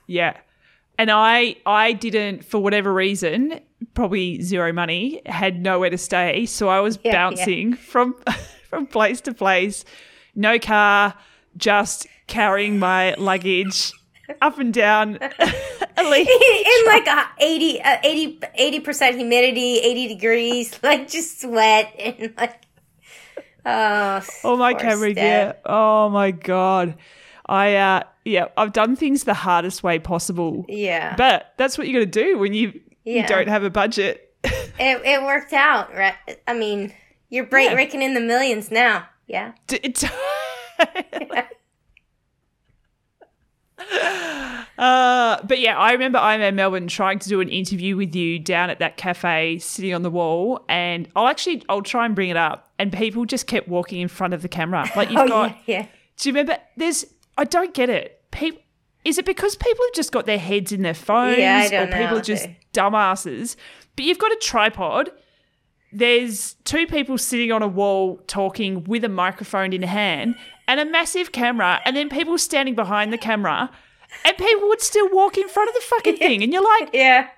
yeah. And I, I didn't, for whatever reason, probably zero money, had nowhere to stay, so I was Yeah, yeah. bouncing from from place to place, no car, just carrying my luggage up and down. In like a 80 uh, 80 percent humidity, eighty degrees, like just sweat and like. Oh, Oh my camera, gear. Oh my god. I uh yeah, I've done things the hardest way possible. Yeah, But that's what you got to do when you you don't have a budget. it it worked out, right? I mean, you're break, Yeah. raking in the millions now. Yeah, D- it- Uh, but yeah, I remember I'm in Melbourne trying to do an interview with you down at that cafe sitting on the wall, and I'll actually I'll try and bring it up, and people just kept walking in front of the camera. Like you've oh got, yeah, yeah. do you remember? There's I don't get it. People, is it because people have just got their heads in their phones, Yeah, or don't people know. are just dumbasses? But you've got a tripod. There's two people sitting on a wall talking with a microphone in hand and a massive camera, and then people standing behind the camera, and people would still walk in front of the fucking thing, and you're like, yeah.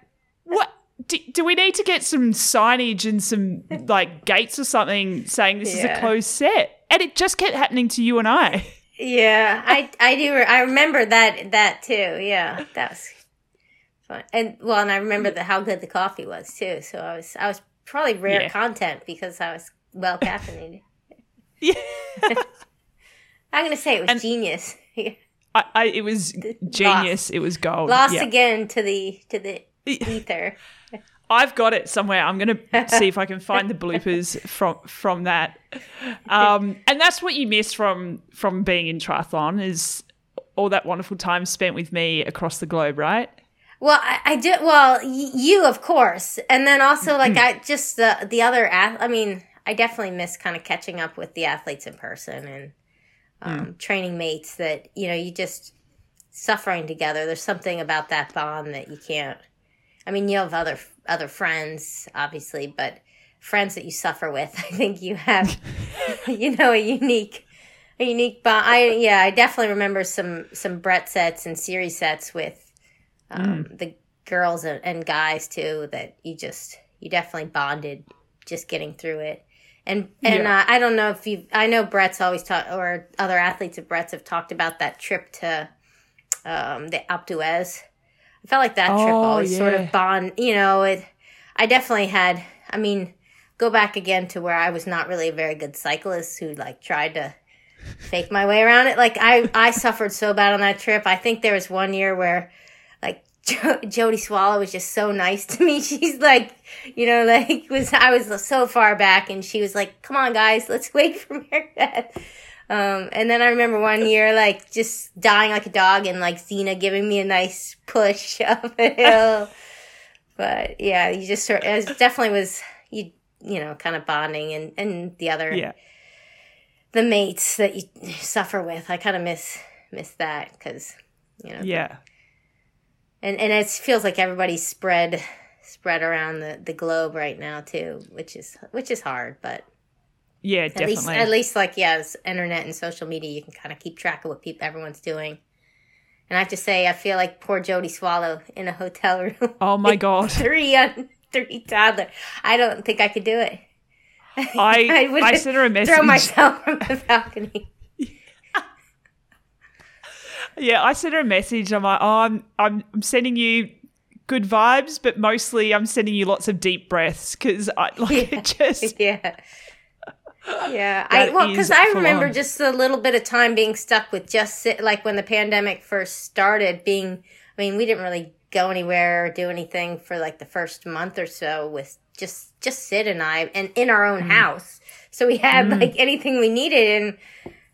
what? Do, do we need to get some signage and some like gates or something saying this is a closed set? And it just kept happening to you and I. Yeah, I I do. I remember that that too. Yeah, that was fun. And well, and I remember the, how good the coffee was too. So I was I was probably rare Yeah. content because I was well caffeinated. Yeah. I'm gonna say it was And- genius. I, I, it was genius. It was gold. Lost Yeah. again to the to the ether. I've got it somewhere. I'm going to see if I can find the bloopers from from that. Um, and that's what you miss from from being in triathlon is all that wonderful time spent with me across the globe, right? Well, I, I do. Well, y- you of course, and then also like Hmm. I just the the other. ath- I mean, I definitely miss kind of catching up with the athletes in person and um, training mates that you know you just suffering together. There's something about that bond that you can't. I mean, you have other other friends, obviously, but friends that you suffer with, I think you have, you know, a unique, a unique bond. I yeah, I definitely remember some some Brett sets and series sets with um, the girls and, and guys too. That you just you definitely bonded just getting through it. And and Yeah. uh, I don't know if you I know Brett's always talked or other athletes of Brett's have talked about that trip to um, the Alpe. I felt like that trip Oh, always sort of bond. You know, it. I definitely had. I mean, go back again to where I was not really a very good cyclist who like tried to fake my way around it. Like I I suffered so bad on that trip. I think there was one year where jo- Jodie Swallow was just so nice to me. She's like, you know, like was I was so far back, and she was like, "Come on, guys, let's wait for Meredith." Um, and then I remember one year, like just dying like a dog, and like Xena giving me a nice push up a hill. but yeah, you just sort. It definitely was you, you know, kind of bonding, and and the other Yeah. the mates that you suffer with. I kind of miss miss that because you know Yeah. And and it feels like everybody's spread spread around the, the globe right now too, which is which is hard, but Yeah, at definitely. least at least like yeah, it's internet and social media, you can kind of keep track of what people everyone's doing. And I have to say, I feel like poor Jodie Swallow in a hotel room, oh my god. three young, three toddler. I don't think I could do it. I would I sent her a message. Throw myself from the balcony. Yeah, I sent her a message. I'm like, oh, I'm, I'm, I'm sending you good vibes, but mostly I'm sending you lots of deep breaths because I like Yeah. it just. yeah. Yeah, I well because I remember on. just a little bit of time being stuck with just Sid, like when the pandemic first started. Being, I mean, we didn't really go anywhere or do anything for like the first month or so with just just Sid and I, and in our Mm. own house. So we had like anything we needed, and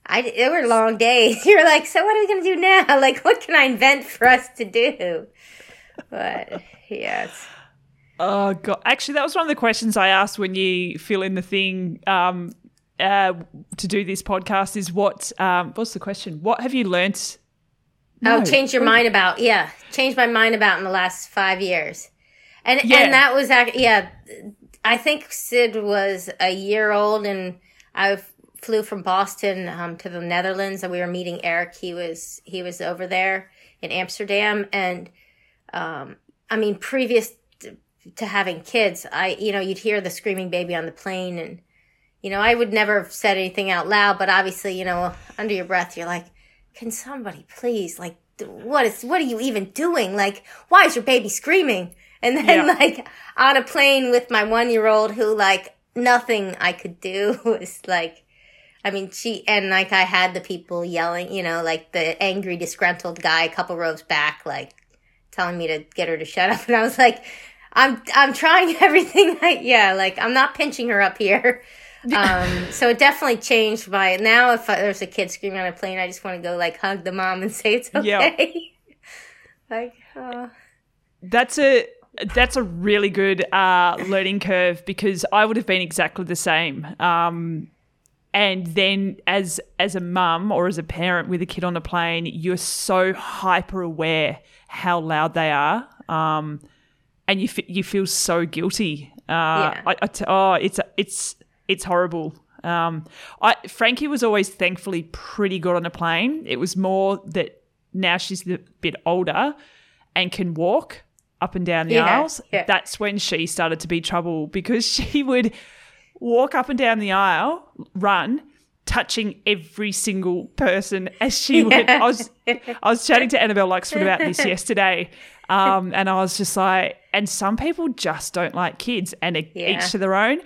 I it were long days. You're like, so what are we gonna do now? Like, what can I invent for us to do? But yes. Oh god! Actually, that was one of the questions I asked when you fill in the thing um, uh, to do this podcast. Is what? Um, what's the question? What have you learnt? Oh, change your mind about yeah, change my mind about in the last five years, and Yeah. and that was ac yeah. I think Sid was a year old, and I f- flew from Boston um, to the Netherlands, and we were meeting Eric. He was he was over there in Amsterdam, and um, I mean, previous to, to having kids, I you know you'd hear the screaming baby on the plane, and you know I would never have said anything out loud, but obviously you know under your breath you're like, can somebody please like what is what are you even doing? Like why is your baby screaming? And then Yeah. like on a plane with my one year old who like nothing I could do was like. I mean, she and like I had the people yelling, you know, like the angry, disgruntled guy a couple rows back, like telling me to get her to shut up, and I was like, "I'm I'm trying everything." I, yeah, like I'm not pinching her up here. Um, so it definitely changed my now. If I, there's a kid screaming on a plane, I just want to go like hug the mom and say it's Yeah. okay. like, oh. That's a that's a really good uh, learning curve because I would have been exactly the same. Um, and then as as a mum or as a parent with a kid on a plane, you're so hyper aware how loud they are, um, and you f- you feel so guilty. Uh, Yeah. I, I t- oh, it's it's it's horrible. Um, I Frankie was always thankfully pretty good on a plane. It was more that now she's a bit older and can walk up and down the Yeah, aisles. yeah. That's when she started to be trouble because she would walk up and down the aisle, run, touching every single person as she would. I was I was chatting to Annabel Luxford about this yesterday, um, and I was just like, and some people just don't like kids, and Yeah. each to their own.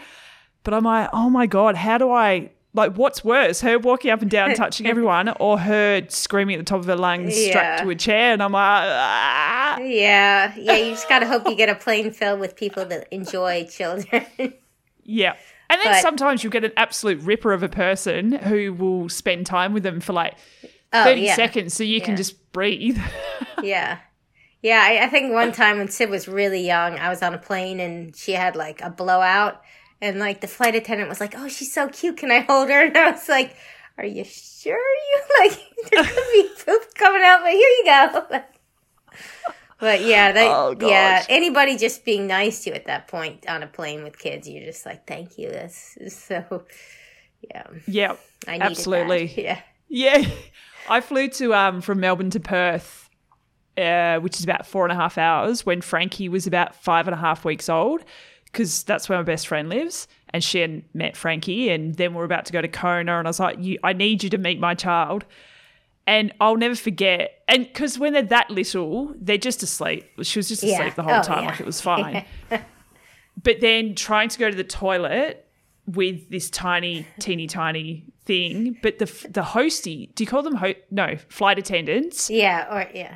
But I'm like, oh my god, how do I? Like, what's worse, her walking up and down, touching everyone, or her screaming at the top of her lungs, strapped to a chair? And I'm like, ah. Yeah, yeah. You just gotta hope you get a plane filled with people that enjoy children. Yeah. And then But- sometimes you'll get an absolute ripper of a person who will spend time with them for like Oh, 30 yeah. seconds so you can just breathe. Yeah. Yeah, I, I think one time when Sid was really young, I was on a plane and she had like a blowout, and like the flight attendant was like, "Oh, she's so cute. Can I hold her?" And I was like, are you sure you like there could be poop coming out, but here you go. But yeah, they, Oh, yeah, anybody just being nice to you at that point on a plane with kids, you're just like, thank you. This is so, yeah, Yeah, I Absolutely. That. Yeah. yeah. I flew to um from Melbourne to Perth, uh, which is about four and a half hours, when Frankie was about five and a half weeks old, because that's where my best friend lives. And she had met Frankie, and then we are about to go to Kona, and I was like, you, "I need you to meet my child." And I'll never forget. And because when they're that little, they're just asleep. She was just Yeah. asleep the whole Oh, time, yeah. like it was fine. but then trying to go to the toilet with this tiny, teeny, tiny thing. But the the hostie, do you call them ho- no flight attendants? Yeah. Or, yeah.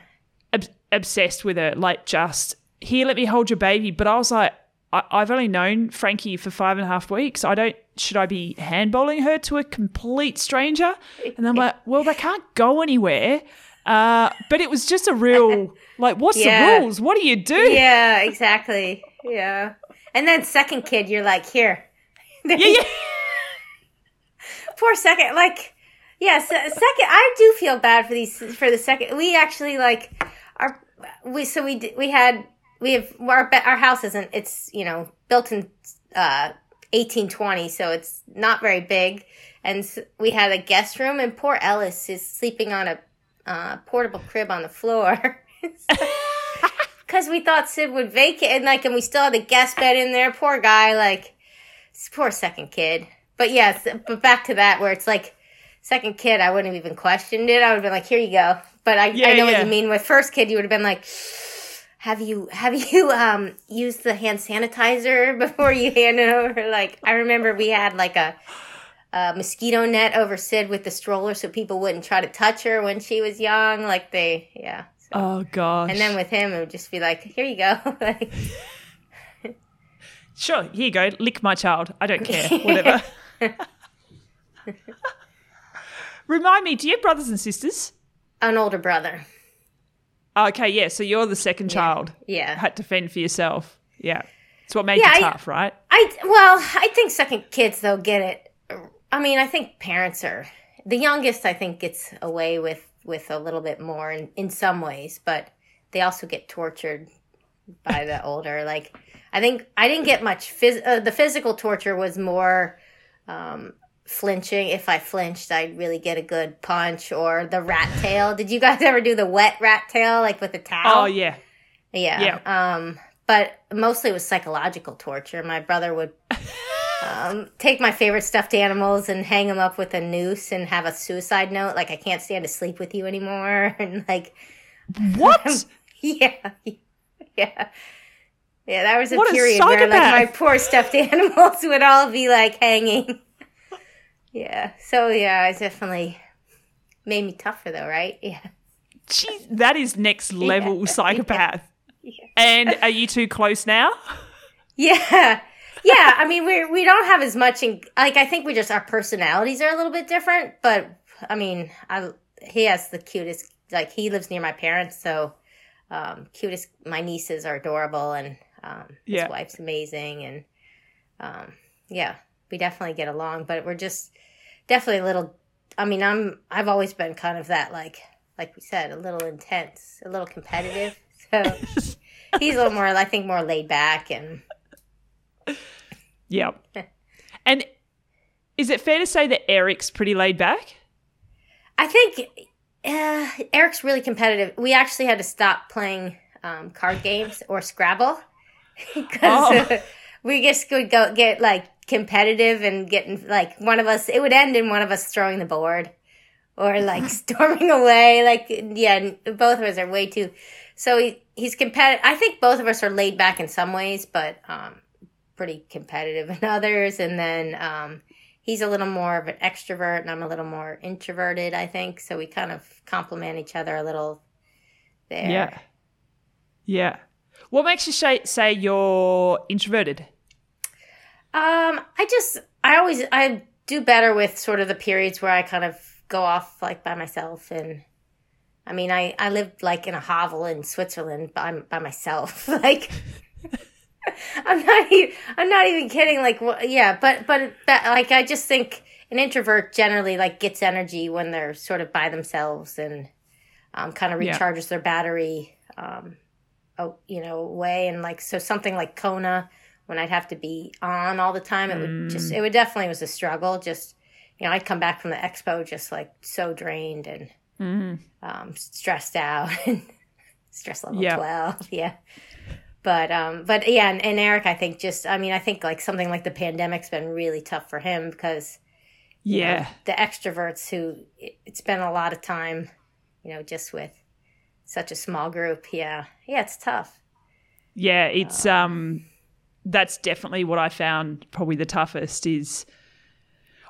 Ob- obsessed with her, like just here, let me hold your baby. But I was like, I- I've only known Frankie for five and a half weeks. I don't. Should I be handballing her to a complete stranger? And I'm like, well, they can't go anywhere. Uh, but it was just a real like, what's Yeah. the rules? What do you do? Yeah, exactly. Yeah. And then second kid, you're like, here. yeah, yeah. Poor second, like, yeah, se- second. I do feel bad for these for the second. We actually like our we so we we had we have our our house isn't it's you know built in uh 1820, so it's not very big, and we had a guest room, and poor Ellis is sleeping on a uh, portable crib on the floor. Because we thought Sid would vacate, and like, and we still had the guest bed in there. Poor guy, like, poor second kid. But yes, but back to that where it's like second kid, I wouldn't have even questioned it. I would have been like, "Here you go." But I, Yeah, I know yeah. what you mean. With first kid, you would have been like, "Have you have you um used the hand sanitizer before you hand it over?" Like I remember we had like a. A mosquito net over Sid with the stroller so people wouldn't try to touch her when she was young. Like they, yeah. So. Oh gosh. And then with him, it would just be like, "Here you go." like, Sure, here you go. Lick my child. I don't care. Whatever. Remind me, do you have brothers and sisters? an older brother. Okay, yeah. So you're the second child. Yeah. Had to fend for yourself. Yeah. It's what made Yeah, you I- tough, right? I well, I think second kids though get it. I mean, I think parents are the youngest. I think gets away with with a little bit more in in some ways, but they also get tortured by the older. Like I think I didn't get much. Phys- uh, the physical torture was more. Um, flinching if i flinched i'd really get a good punch or the rat tail did you guys ever do the wet rat tail like with a towel Oh, yeah. Yeah. Um, but mostly it was psychological torture. My brother would um, take my favorite stuffed animals and hang them up with a noose and have a suicide note, like I can't stand to sleep with you anymore, and like What? yeah, yeah. Yeah, that was a What a period where like my poor stuffed animals would all be like hanging. Yeah. So yeah, it definitely made me tougher though, right? Yeah. Jeez, that is next level Yeah. psychopath. Yeah. And are you too close now? Yeah. Yeah, I mean we we don't have as much in like I think we just our personalities are a little bit different, but I mean, I he has the cutest like he lives near my parents, so um cutest my nieces are adorable and um his Yeah. wife's amazing and um yeah, we definitely get along, but we're just definitely a little I mean, I'm I've always been kind of that like like we said, a little intense, a little competitive. So he's a little more I think more laid back and Yeah. And is it fair to say that Eric's pretty laid back? I think uh, Eric's really competitive. We actually had to stop playing um, card games or Scrabble because Oh. uh, we just would go get like competitive and getting like one of us. It would end in one of us throwing the board or like storming away. Like yeah, both of us are way too. So he, he's competitive. I think both of us are laid back in some ways, but um, pretty competitive in others. And then um, he's a little more of an extrovert and I'm a little more introverted, I think. So we kind of complement each other a little there. Yeah. Yeah. What makes you say, say you're introverted? Um, I just, I always, I do better with sort of the periods where I kind of go off like by myself. And I mean, I, I lived like in a hovel in Switzerland by, by myself. like, I'm not even, I'm not even kidding. Like, wha- yeah, but, but that, like, I just think an introvert generally like gets energy when they're sort of by themselves and um, kind of Yeah. recharges their battery um, oh, you know way and like so something like kona when i'd have to be on all the time it would just Mm. it would definitely was a struggle just you know i'd come back from the expo just like so drained and Mm. um, stressed out and stress level Yeah. 12 yeah but um but yeah and, and eric i think just i mean i think like something like the pandemic's been really tough for him because you know, Yeah. the extroverts who it- it's been a lot of time you know just with such a small group yeah yeah it's tough Yeah, it's um that's definitely what I found probably the toughest is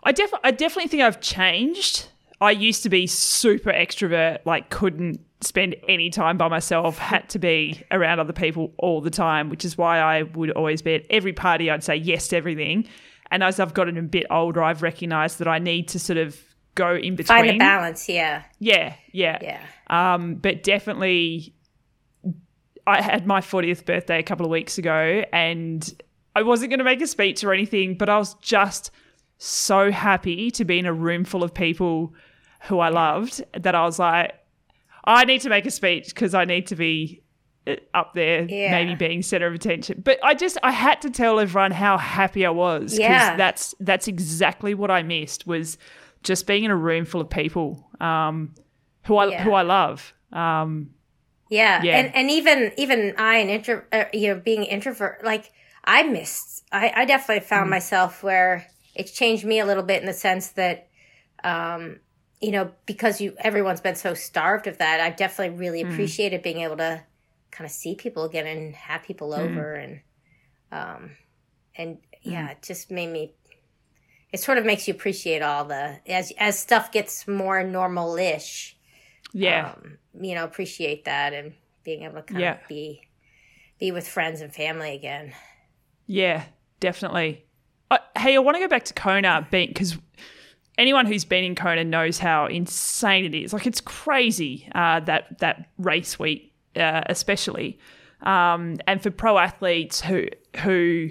I def- I definitely think I've changed. I used to be super extrovert, like couldn't spend any time by myself, had to be around other people all the time, which is why I would always be at every party I'd say yes to everything. And as I've gotten a bit older, I've recognized that I need to sort of go in between. find the balance yeah Yeah, yeah. yeah Um, but definitely, I had my 40th birthday a couple of weeks ago and I wasn't going to make a speech or anything, but I was just so happy to be in a room full of people who I loved that I was like, I need to make a speech because I need to be uh, up there, Yeah. maybe being center of attention. But I just I had to tell everyone how happy I was because Yeah. that's that's exactly what I missed was just being in a room full of people um, who I Yeah. who I love. Um, Yeah, Yeah. and and even even I an intro, uh, you know, being introvert, like I missed. I I definitely found myself where it's changed me a little bit in the sense that, um, you know, because you everyone's been so starved of that. I definitely really appreciated being able to kind of see people again and have people over and, um, and yeah, it just made me. It sort of makes you appreciate all the as as stuff gets more normal-ish yeah, um, you know, appreciate that and being able to kind Yeah. of be be with friends and family again. yeah, definitely. Uh, hey, I want to go back to Kona because anyone who's been in Kona knows how insane it is. Like it's crazy uh, that that race week, uh, especially, um, and for pro athletes who who,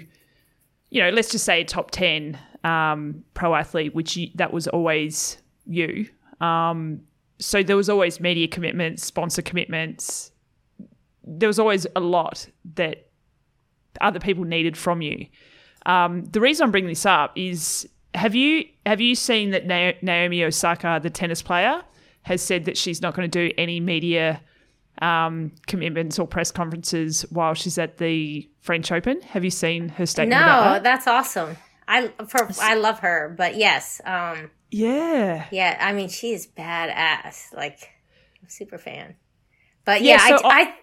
you know, let's just say a top ten um, pro athlete, which you, that was always you. Um, so there was always media commitments, sponsor commitments. There was always a lot that other people needed from you. Um, the reason I'm bringing this up is have you have you seen that Naomi Osaka, the tennis player, has said that she's not going to do any media um, commitments or press conferences while she's at the French Open? Have you seen her statement No, that? that's awesome. I for I love her, but yes, um, Yeah, yeah. I mean, she is badass. Like, I'm super fan. But yeah, Yeah, so I, I,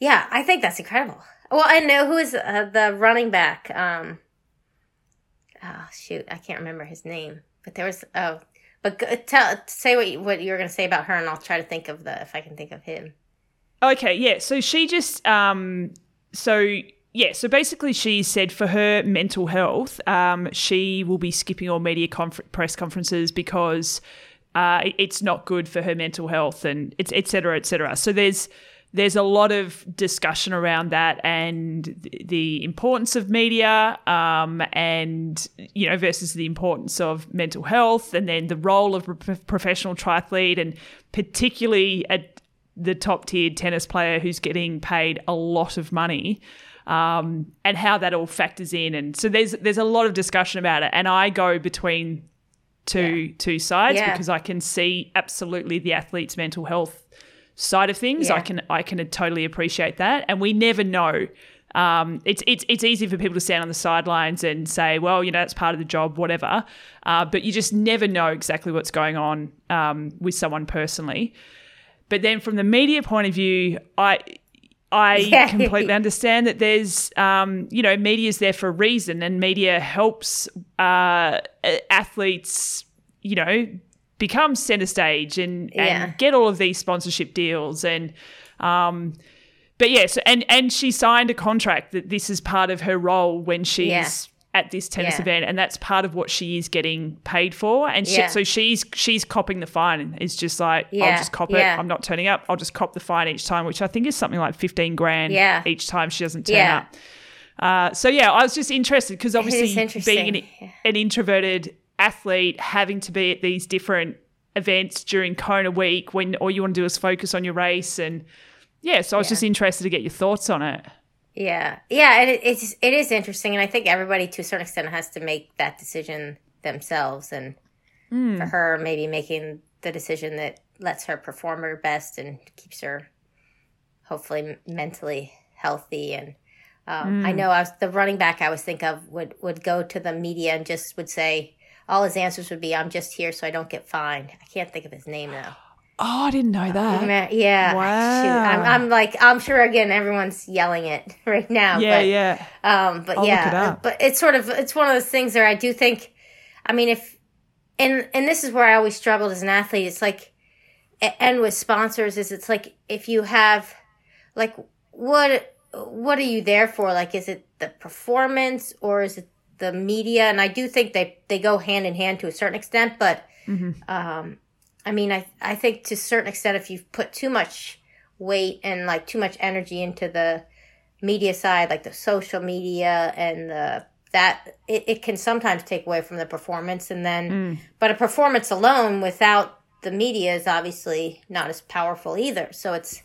yeah, I think that's incredible. Well, I know who is uh, the running back. Um, oh shoot, I can't remember his name. But there was oh, but go, tell say what you, what you were going to say about her, and I'll try to think of the if I can think of him. Okay, yeah. So she just um so yeah, so basically she said for her mental health, um, she will be skipping all media press conferences because uh, it's not good for her mental health and it's et cetera, et cetera. So there's there's a lot of discussion around that and the importance of media um, and you know versus the importance of mental health and then the role of professional triathlete and particularly a the top tiered tennis player who's getting paid a lot of money um, and how that all factors in. And so there's there's a lot of discussion about it. And I go between two two sides Yeah. because I can see absolutely the athlete's mental health side of things. I can I can totally appreciate that. And we never know. Um, it's it's it's easy for people to stand on the sidelines and say, well, you know, that's part of the job, whatever. Uh, but you just never know exactly what's going on um, with someone personally. But then from the media point of view, I I Yeah. completely understand that there's um, you know media's there for a reason, and media helps uh, athletes you know become center stage and Yeah. and get all of these sponsorship deals and um, but yes, and and she signed a contract that this is part of her role when she's Yeah. At this tennis Yeah. event, and that's part of what she is getting paid for. And she, Yeah. so she's she's copping the fine. It's just like I'll just cop yeah. it. I'm not turning up. I'll just cop the fine each time, which I think is something like fifteen grand Yeah. each time she doesn't turn Yeah. up. Uh, so yeah, I was just interested because obviously being an, an introverted athlete having to be at these different events during Kona week when all you want to do is focus on your race and yeah, so I was Yeah. just interested to get your thoughts on it. Yeah, yeah, and it, it's it is interesting, and I think everybody to a certain extent has to make that decision themselves, and for her, maybe making the decision that lets her perform her best and keeps her hopefully mentally healthy. And um, I know I was the running back I was think of would would go to the media and just would say all his answers would be, "I'm just here so I don't get fined." I can't think of his name though. Oh, I didn't know that. Yeah. Wow. I'm, I'm like, I'm sure again, everyone's yelling it right now. Yeah, but, yeah. Um, but I'll yeah, it but it's sort of, it's one of those things where I do think, I mean, if, and, and this is where I always struggled as an athlete. It's like, and with sponsors is it's like, if you have, like, what, what are you there for? Like, is it the performance or is it the media? And I do think they, they go hand in hand to a certain extent, but, um, I mean, I I think to a certain extent, if you've put too much weight and like too much energy into the media side, like the social media and the that it, it can sometimes take away from the performance. And then, but a performance alone without the media is obviously not as powerful either. So it's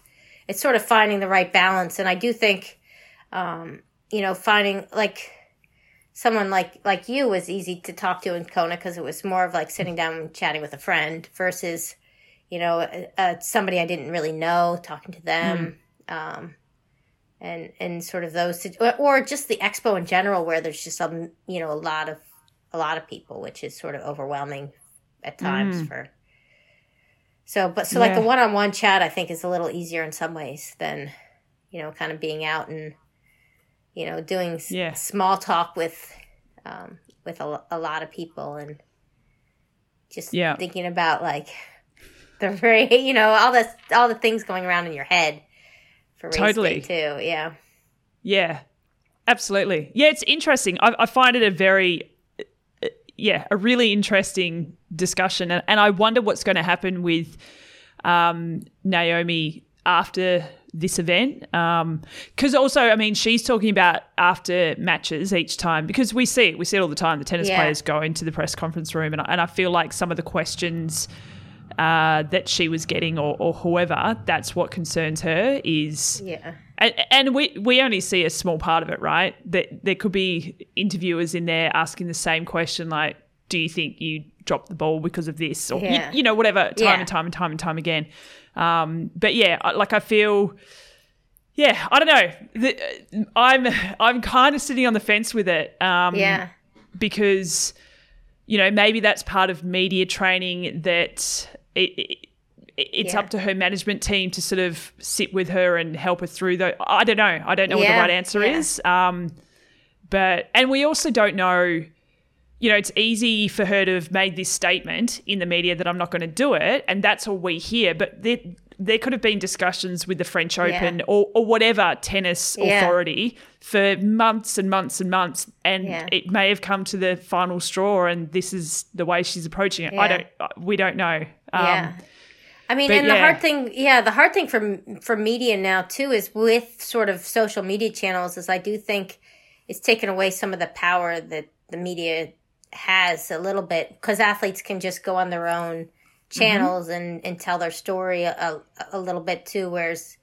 it's sort of finding the right balance. And I do think, um, you know, finding like someone like like you was easy to talk to in Kona because it was more of like sitting down and chatting with a friend versus you know uh, somebody I didn't really know talking to them um, and and sort of those or, or just the expo in general where there's just some you know a lot of a lot of people which is sort of overwhelming at times for so but so like Yeah. the one-on-one chat I think is a little easier in some ways than you know kind of being out and you know doing s- Yeah. small talk with um, with a, a lot of people and just Yeah. thinking about like the very you know all the all the things going around in your head for race Totally. too yeah Yeah, absolutely. Yeah, it's interesting. I, I find it a very, uh, yeah, a really interesting discussion, and, and I wonder what's going to happen with um, Naomi after this event. Because also, I mean, she's talking about after matches each time because we see it, we see it all the time. The tennis Yeah. players go into the press conference room, and I, and I feel like some of the questions. Uh, that she was getting, or, or whoever, that's what concerns her. Is yeah and, and we we only see a small part of it, right? That there could be interviewers in there asking the same question, like, "Do you think you dropped the ball because of this?" Or Yeah. you, you know, whatever, time Yeah. and time and time and time again. Um, but yeah, like I feel, yeah, I don't know. I'm I'm kind of sitting on the fence with it. Um, yeah because you know maybe that's part of media training that it, it it's Yeah. up to her management team to sort of sit with her and help her through the I don't know I don't know what the right answer yeah. is um but and we also don't know you know it's easy for her to have made this statement in the media that I'm not going to do it and that's all we hear but there there could have been discussions with the French Open or, or whatever tennis Yeah. authority for months and months and months and Yeah. it may have come to the final straw and this is the way she's approaching it i don't we don't know um, yeah. I mean, but and the hard thing, yeah, the hard thing for for media now too is with sort of social media channels is I do think it's taken away some of the power that the media has a little bit because athletes can just go on their own mm-hmm. channels and and tell their story a, a little bit too, whereas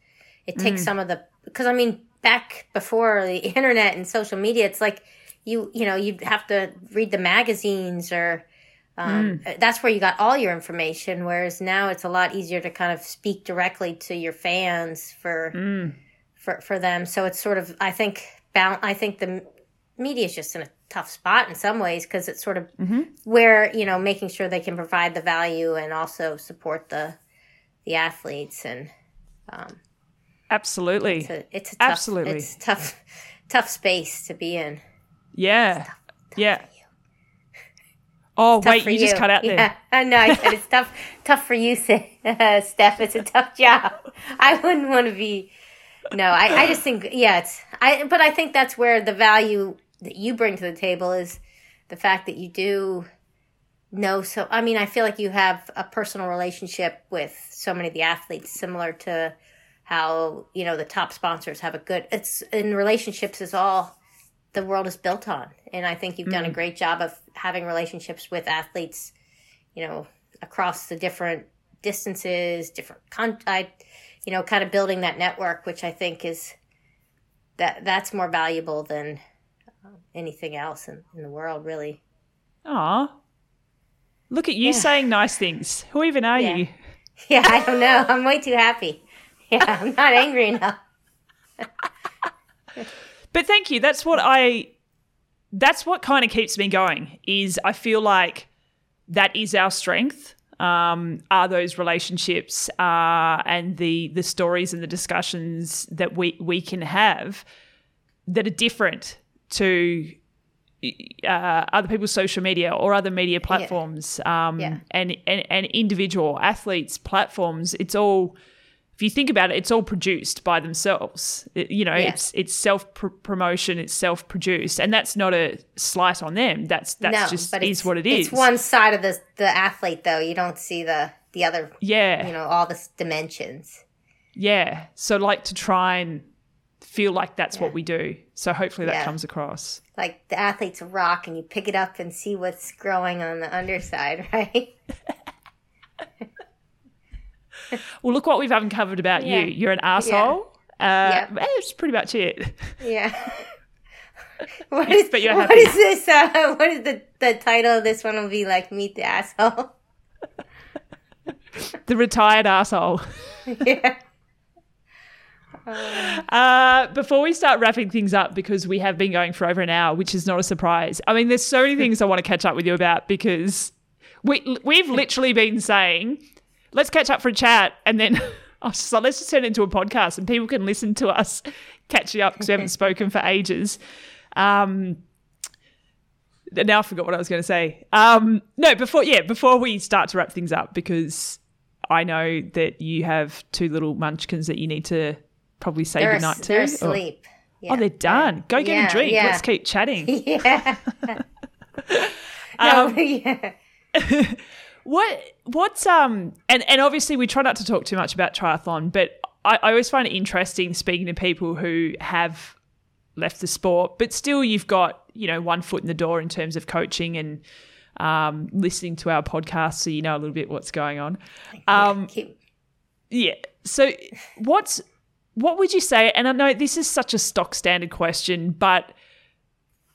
it takes mm. some of the because I mean back before the internet and social media, it's like you you know you'd have to read the magazines or um, mm. uh, that's where you got all your information whereas now it's a lot easier to kind of speak directly to your fans for mm. for for them. So it's sort of i think i think the media is just in a tough spot in some ways because it's sort of mm-hmm. where you know making sure they can provide the value and also support the the athletes and um, absolutely it's a, it's a tough, Absolutely. it's tough tough space to be in yeah yeah oh tough wait for you, just cut out yeah, there I know. I said it's tough, tough for you, Steph. It's a tough job. I wouldn't want to be. No, I, I just think, yeah, it's. I, but I think that's where the value that you bring to the table is the fact that you do know. So, I mean, I feel like you have a personal relationship with so many of the athletes, similar to how you know the top sponsors have a good. It's in relationships is all the world is built on. And I think you've done a mm. great job of having relationships with athletes, you know, across the different distances, different con I you know, kind of building that network, which I think is that that's more valuable than anything else in, in the world, really. Aw. Look at you Yeah. saying nice things. Who even are Yeah. you? Yeah, I don't know. I'm way too happy. Yeah, I'm not angry enough. But thank you. That's what I that's what kind of keeps me going is I feel like that is our strength. Um, are those relationships uh, and the the stories and the discussions that we we can have that are different to uh, other people's social media or other media platforms um, Yeah. and, and and individual athletes platforms. It's all if you think about it, it's all produced by themselves. It- you know, Yeah. it's it's self pr- promotion, it's self produced, and that's not a slight on them. That's that's no, just is what it is. It's one side of the the athlete, though. You don't see the the other, yeah, you know, all the dimensions. yeah. So like to try and feel like that's what we do. So hopefully that Yeah. comes across. Like the athlete's a rock, and you pick it up and see what's growing on the underside, right? Well, look what we've uncovered about Yeah. you. You're an asshole. Uh, Yep. That's pretty much it. Yeah. what is, But you're happy. is this? Uh, what is the the title of this one? Will be like meet the asshole. the retired asshole. yeah. Uh, before we start wrapping things up, because we have been going for over an hour, which is not a surprise. I mean, there's so many things I want to catch up with you about because we we've literally been saying, let's catch up for a chat, and then I was just like, let's just turn it into a podcast, and people can listen to us catching up because we haven't spoken for ages. Um, now I forgot what I was going to say. Um, no, before yeah, before we start to wrap things up, because I know that you have two little munchkins that you need to probably say They're, goodnight to. they're Or- asleep. Yeah. Oh, they're done. Go get Yeah, a drink. yeah. Let's keep chatting. Yeah. Um, no, yeah. What what's um and and obviously we try not to talk too much about triathlon, but I, I always find it interesting speaking to people who have left the sport, but still you've got you know one foot in the door in terms of coaching and um, listening to our podcast, so you know a little bit what's going on. Um, Yeah. So what's what would you say? And I know this is such a stock standard question, but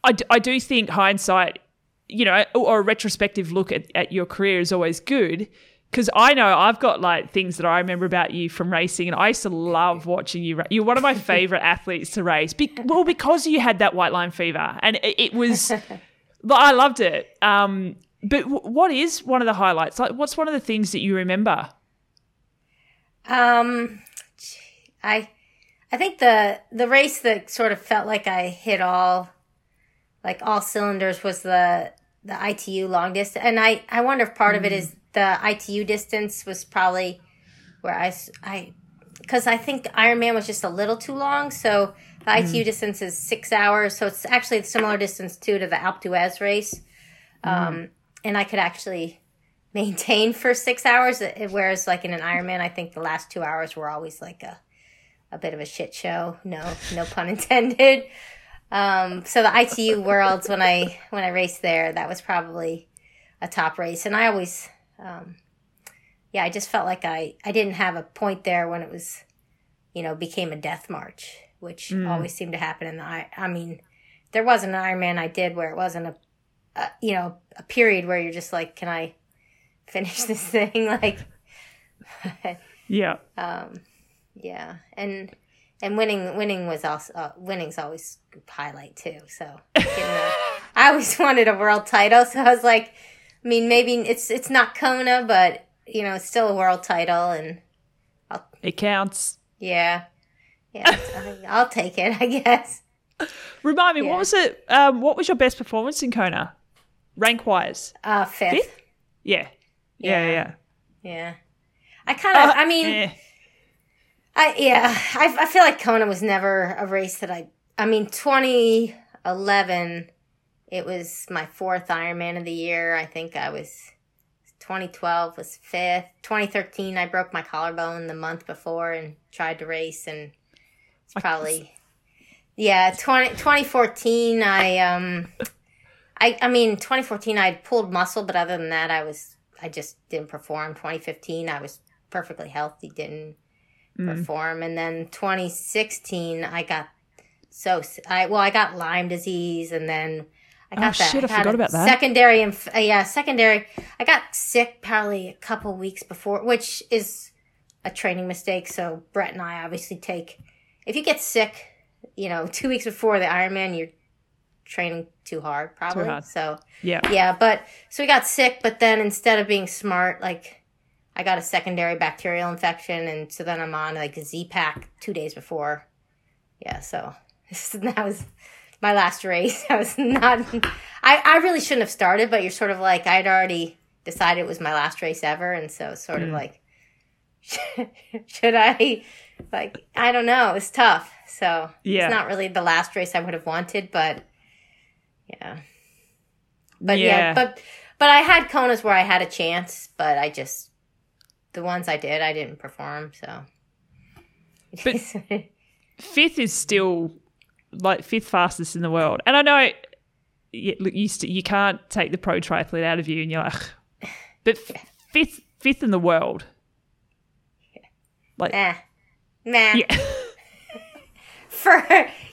I, d- I do think hindsight, you know, or, a retrospective look at, at your career is always good. Because I know I've got like things that I remember about you from racing, and I used to love watching you. ra- You're one of my favorite athletes to race. Be- well, because you had that white line fever, and it, it was, but I loved it. Um, but w- what is one of the highlights? Like, what's one of the things that you remember? um, I, I think the the race that sort of felt like I hit all, like all cylinders was the the ITU long distance, and I I wonder if part of it mm-hmm. is the ITU distance was probably where I I because I think Ironman was just a little too long, so the ITU mm. distance is six hours, so it's actually a similar distance too to the Alpe d'Huez race, mm-hmm. um, and I could actually maintain for six hours, whereas like in an Ironman, I think the last two hours were always like a a bit of a shit show. No, no pun intended. Um, so the ITU Worlds when I when I raced there, that was probably a top race, and I always, um, yeah, I just felt like I I didn't have a point there when it was, you know, became a death march, which always seemed to happen And. I I mean, there was an Ironman I did where it wasn't a, a you know a period where you're just like, can I finish this thing like. Yeah. Um, yeah, and and winning winning was also uh, winning's always highlight too. So I always wanted a world title, so I was like, I mean, maybe it's it's not Kona, but you know, it's still a world title, and It counts. yeah, yeah, I'll take it, I guess. Remind me, Yeah. what was it? Um, what was your best performance in Kona, rank wise? Uh, fifth, Fifth? Yeah, yeah, Yeah. yeah. yeah. I kind of, Uh, I mean, eh. I yeah, I, I feel like Kona was never a race that I. I mean, 2011, it was my fourth Ironman of the year. I think I was. 2012 was fifth. 2013, I broke my collarbone the month before and tried to race, and it's probably Yeah, 20, 2014, I, um, I, I mean, 2014, I pulled muscle, but other than that, I was, I just didn't perform. 2015, I was perfectly healthy, didn't perform. And then 2016, I got so, I well, I got Lyme disease and then I got Oh, that. shit, I had forgot about that. Secondary, inf- uh, yeah, secondary. I got sick probably a couple weeks before, which is a training mistake. So Brett and I obviously take, if you get sick, you know, two weeks before the Ironman, you're training too hard, probably. hard. So Yeah. yeah, but so we got sick, but then instead of being smart, like I got a secondary bacterial infection, and so then I'm on like a Z pack two days before. Yeah, so that was my last race. I was not. I I really shouldn't have started, but you're sort of like I'd already decided it was my last race ever, and so sort of mm. like should I? Like I don't know. It's tough. So Yeah. it's not really the last race I would have wanted, but yeah. But yeah. Yeah. but but I had Konas where I had a chance, but I just the ones I did, I didn't perform. So, But- Fifth is still like fifth fastest in the world. And I know you, you, st- you can't take the pro triathlete out of you and you're like, but f- fifth, fifth in the world. Like, eh, nah, nah. yeah. For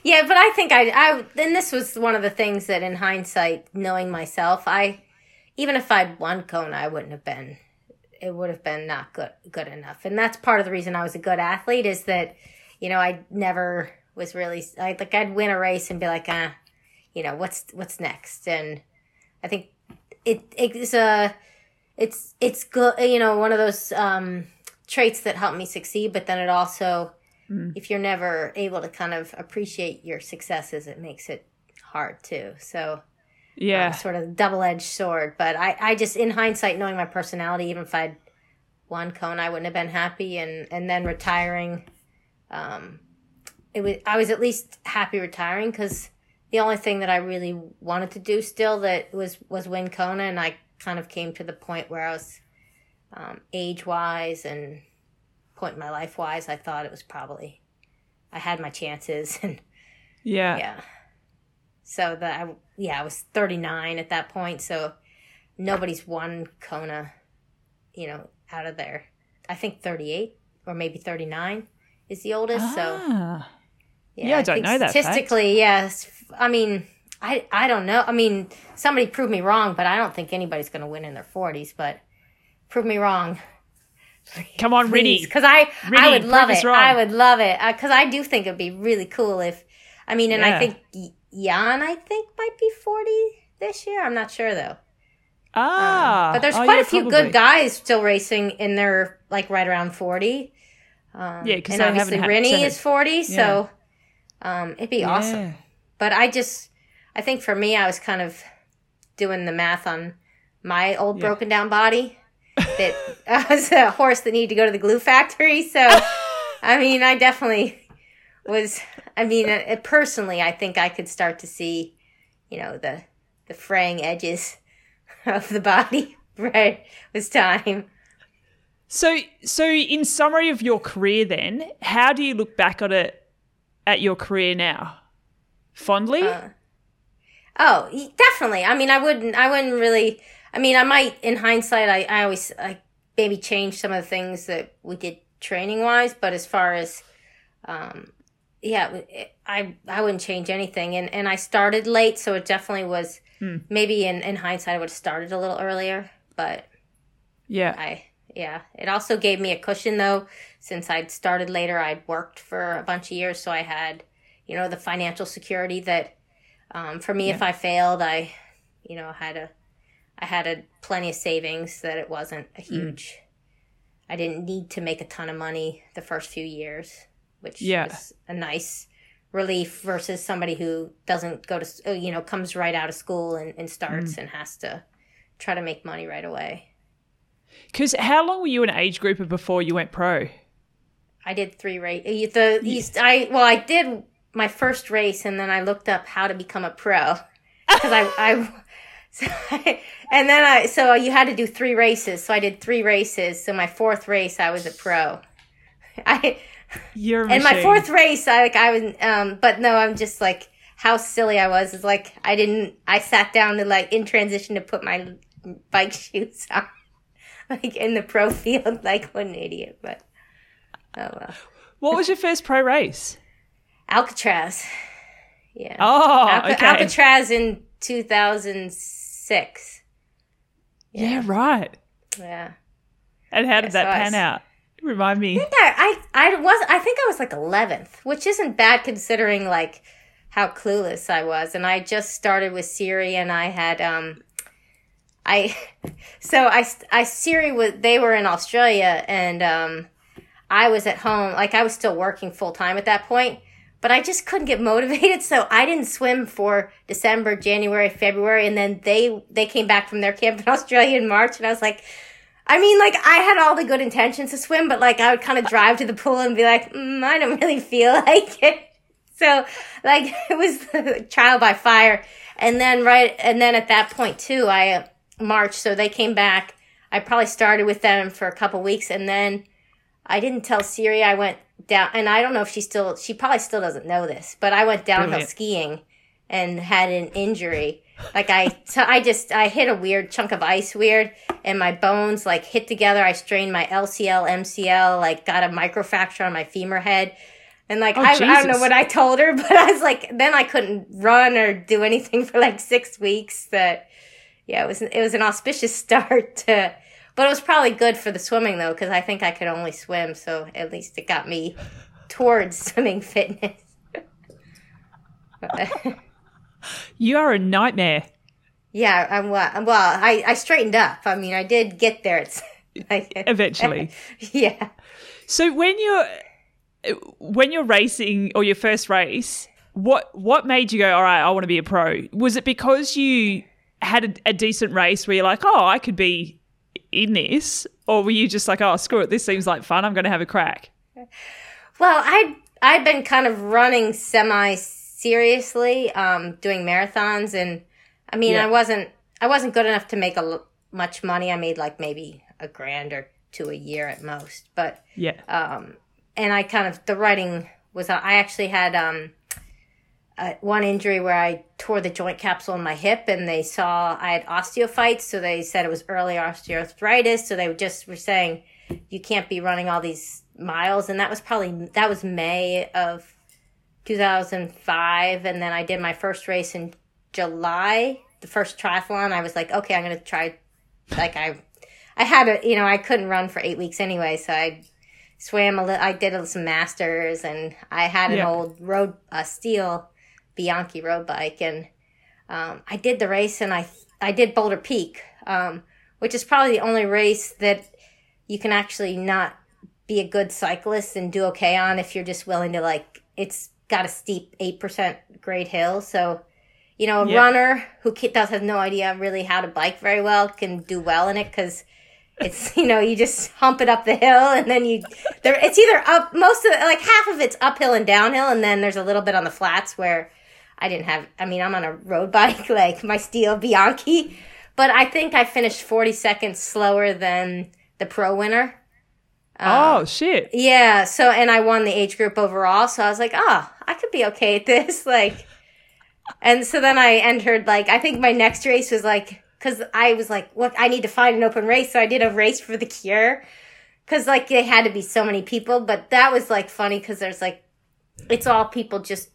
yeah, but I think I I and this was one of the things that in hindsight, knowing myself, I even if I'd won Kona, I wouldn't have been. It would have been not good good enough, and that's part of the reason I was a good athlete is that you know I never was really I like I'd win a race and be like ah, you know what's what's next, and I think it it's a it's it's good you know one of those um traits that help me succeed, but then it also if you're never able to kind of appreciate your successes, it makes it hard too. So yeah. sort of double edged sword. But I, I just in hindsight, knowing my personality, even if I'd won Kona, I wouldn't have been happy. And and then retiring, um, it was I was at least happy retiring because the only thing that I really wanted to do still that was was win Kona, and I kind of came to the point where I was um, age wise and point in my life wise. I thought it was probably I had my chances and yeah. yeah. So that I yeah, I was 39 at that point, so nobody's won Kona, you know, out of there. I think 38 or maybe 39 is the oldest, so Ah. Yeah, I don't know that. Statistically, yes. I mean, I I don't know. I mean, somebody prove me wrong, but I don't think anybody's going to win in their 40s, but prove me wrong. Come on, Rinny. Because I, I would love it. I would love it. Because I do think it'd be really cool if, I mean, and Yeah. I think Jan, I think, might be 40 this year. I'm not sure, though. Ah. But there's Oh, quite yeah, a few probably. good guys still racing in their, like, right around 40. Um, Yeah, 'cause And obviously, had is 40, so um, it'd be awesome. But I just, I think for me, I was kind of doing the math on my old Yeah. broken down body. That I was a horse that needed to go to the glue factory. So, I mean, I definitely was. I mean, uh, personally, I think I could start to see, you know, the the fraying edges of the body. Right, it was time. So, so in summary of your career, then, how do you look back at it at your career now? Fondly? Uh, Oh, definitely. I mean, I wouldn't. I wouldn't really. I mean, I might, in hindsight, I, I always I maybe change some of the things that we did training wise, but as far as, um, yeah, I I wouldn't change anything. And and I started late, so it definitely was. Maybe in in hindsight, I would have started a little earlier, but yeah. I yeah. It also gave me a cushion though, since I'd started later. I'd worked for a bunch of years, so I had, you know, the financial security that, um, for me, if I failed, I, you know, had a, I had a plenty of savings that it wasn't a huge. I didn't need to make a ton of money the first few years, which Yeah. was a nice relief versus somebody who doesn't go to, uh, you know, comes right out of school and, and starts and has to try to make money right away. Because how long were you an age grouper before you went pro? I did three race. The these I well I did my first race and then I looked up how to become a pro because I I. So and then I so you had to do three races. So I did three races. So my fourth race I was a pro. I You're And my fourth race, I like I was, um, but no, I'm just like how silly I was. Is like I didn't. I sat down to like in transition to put my bike shoes on, like in the pro field, like what an idiot. But oh well, What was your first pro race? Alcatraz. Yeah. Oh, Alca- okay. Alcatraz in 2006. Yeah, right. Yeah. And how did that so pan s- out? Remind me. Yeah, I I was I think I was like 11th, which isn't bad considering like how clueless I was, and I just started with Siri, and I had um, I so I I Siri was they were in Australia, and um, I was at home, like I was still working full time at that point, but I just couldn't get motivated, so I didn't swim for December, January, February, and then they they came back from their camp in Australia in March, and I was like. I mean, like I had all the good intentions to swim, but like I would kind of drive to the pool and be like, mm, I don't really feel like it. So, like it was the trial by fire, and then right, and then at that point too, I marched. So they came back. I probably started with them for a couple weeks, and then I didn't tell Siri. I went down, and I don't know if she still, she probably still doesn't know this, but I went downhill Brilliant. skiing and had an injury. Like I, I just I hit a weird chunk of ice weird, and my bones like hit together. I strained my LCL, MCL, like got a microfracture on my femur head, and like Oh, I, I don't know what I told her, but I was like, then I couldn't run or do anything for like six weeks. That yeah, it was it was an auspicious start to, but it was probably good for the swimming though because I think I could only swim, so at least it got me towards swimming fitness. You are a nightmare. Yeah, I'm well. Well, I I straightened up. I mean, I did get there. It's Eventually. yeah. So when you're when you're racing or your first race, what what made you go, all right, I want to be a pro? Was it because you had a, a decent race where you're like, oh, I could be in this, or were you just like, oh, screw it, this seems like fun, I'm going to have a crack? Well, I I've been kind of running semi seriously, um, doing marathons, and I mean, Yeah. I wasn't I wasn't good enough to make a l- much money. I made like maybe a grand or two a year at most, but Yeah. um, and I kind of the writing was I actually had um, uh, one injury where I tore the joint capsule in my hip, and they saw I had osteophytes, so they said it was early osteoarthritis. So they just were saying you can't be running all these miles, and that was probably that was May of 2005, and then I did my first race in July, the first triathlon. I was like, okay, I'm gonna try. Like I, I had a you know I couldn't run for eight weeks anyway, so I swam a little. I did some masters, and I had an Yeah. old road uh, steel Bianchi road bike, and um, I did the race, and I I did Boulder Peak, um, which is probably the only race that you can actually not be a good cyclist and do okay on if you're just willing to like. It's got a steep eight percent grade hill, so you know a Yeah. runner who does has no idea really how to bike very well can do well in it because it's you know you just hump it up the hill and then you there it's either up most of it like half of it's uphill and downhill and then there's a little bit on the flats where I didn't have I mean I'm on a road bike like my steel Bianchi but I think I finished 40 seconds slower than the pro winner oh, um, shit. yeah so and I won the age group overall so I was like oh I could be okay at this like and so then I entered like I think my next race was like because I was like, what I need to find an open race, so I did a race for the Cure because like they had to be so many people, but that was like funny because there's like it's all people just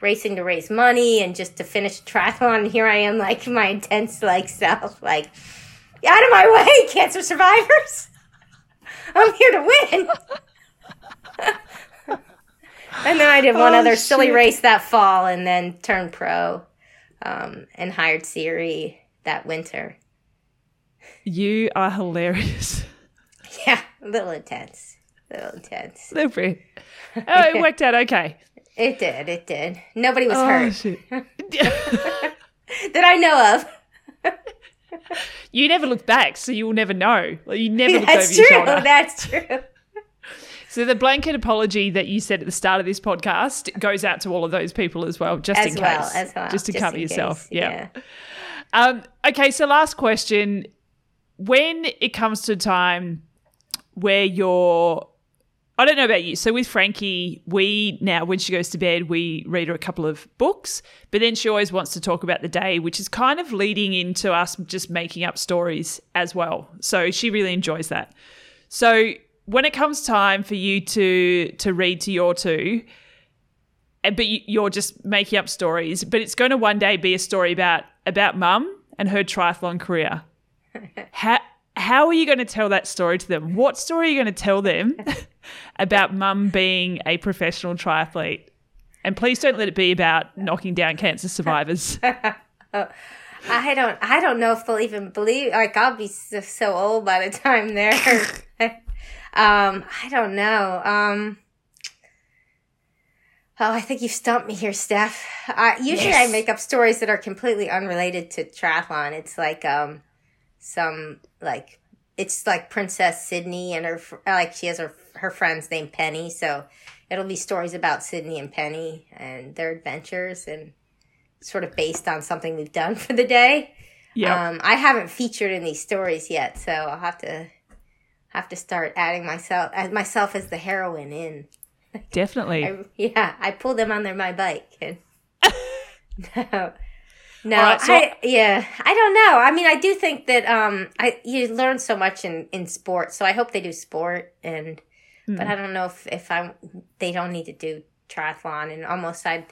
racing to raise money and just to finish a triathlon. And here I am, like my intense like self, like out of my way, cancer survivors. I'm here to win. and then I did one Oh, other silly race that fall, and then turned pro, um, and hired Siri that winter. You are hilarious. Yeah, a little intense. A little intense. Little bit. Oh, it worked out okay. It did. It did. Nobody was Oh, hurt shit. that I know of. You never look back, so you'll never know. Like, you never look over your shoulder. That's true. So the blanket apology that you said at the start of this podcast goes out to all of those people as well, just As in well, case, as well. just to just cover yourself. case. Yeah. Um, okay. So last question: When it comes to time where you're I don't know about you. So with Frankie, we now when she goes to bed, we read her a couple of books, but then she always wants to talk about the day, which is kind of leading into us just making up stories as well. So she really enjoys that. So when it comes time for you to to read to your two, but you- you're just making up stories, but it's going to one day be a story about about mum and her triathlon career. How how are you going to tell that story to them? What story are you going to tell them about mum being a professional triathlete? And please don't let it be about knocking down cancer survivors. I don't. I don't know if they'll even believe. Like I'll be so, so old by the time they're. um, I don't know. Um. Oh, I think you've stumped me here, Steph. Uh, usually, Yes. I make up stories that are completely unrelated to triathlon. It's like um, some like it's like Princess Sydney and her like she has her her friends named Penny, so it'll be stories about Sydney and Penny and their adventures and sort of based on something we've done for the day. yeah. Um, I haven't featured in these stories yet, so I'll have to have to start adding myself as myself as the heroine in. definitely. I, yeah, I pull them on their my bike. And no, no, right, so- I yeah, I don't know. I mean, I do think that um, I you learn so much in in sport, so I hope they do sport, and but Hmm. I don't know if if I they don't need to do triathlon, and almost I'd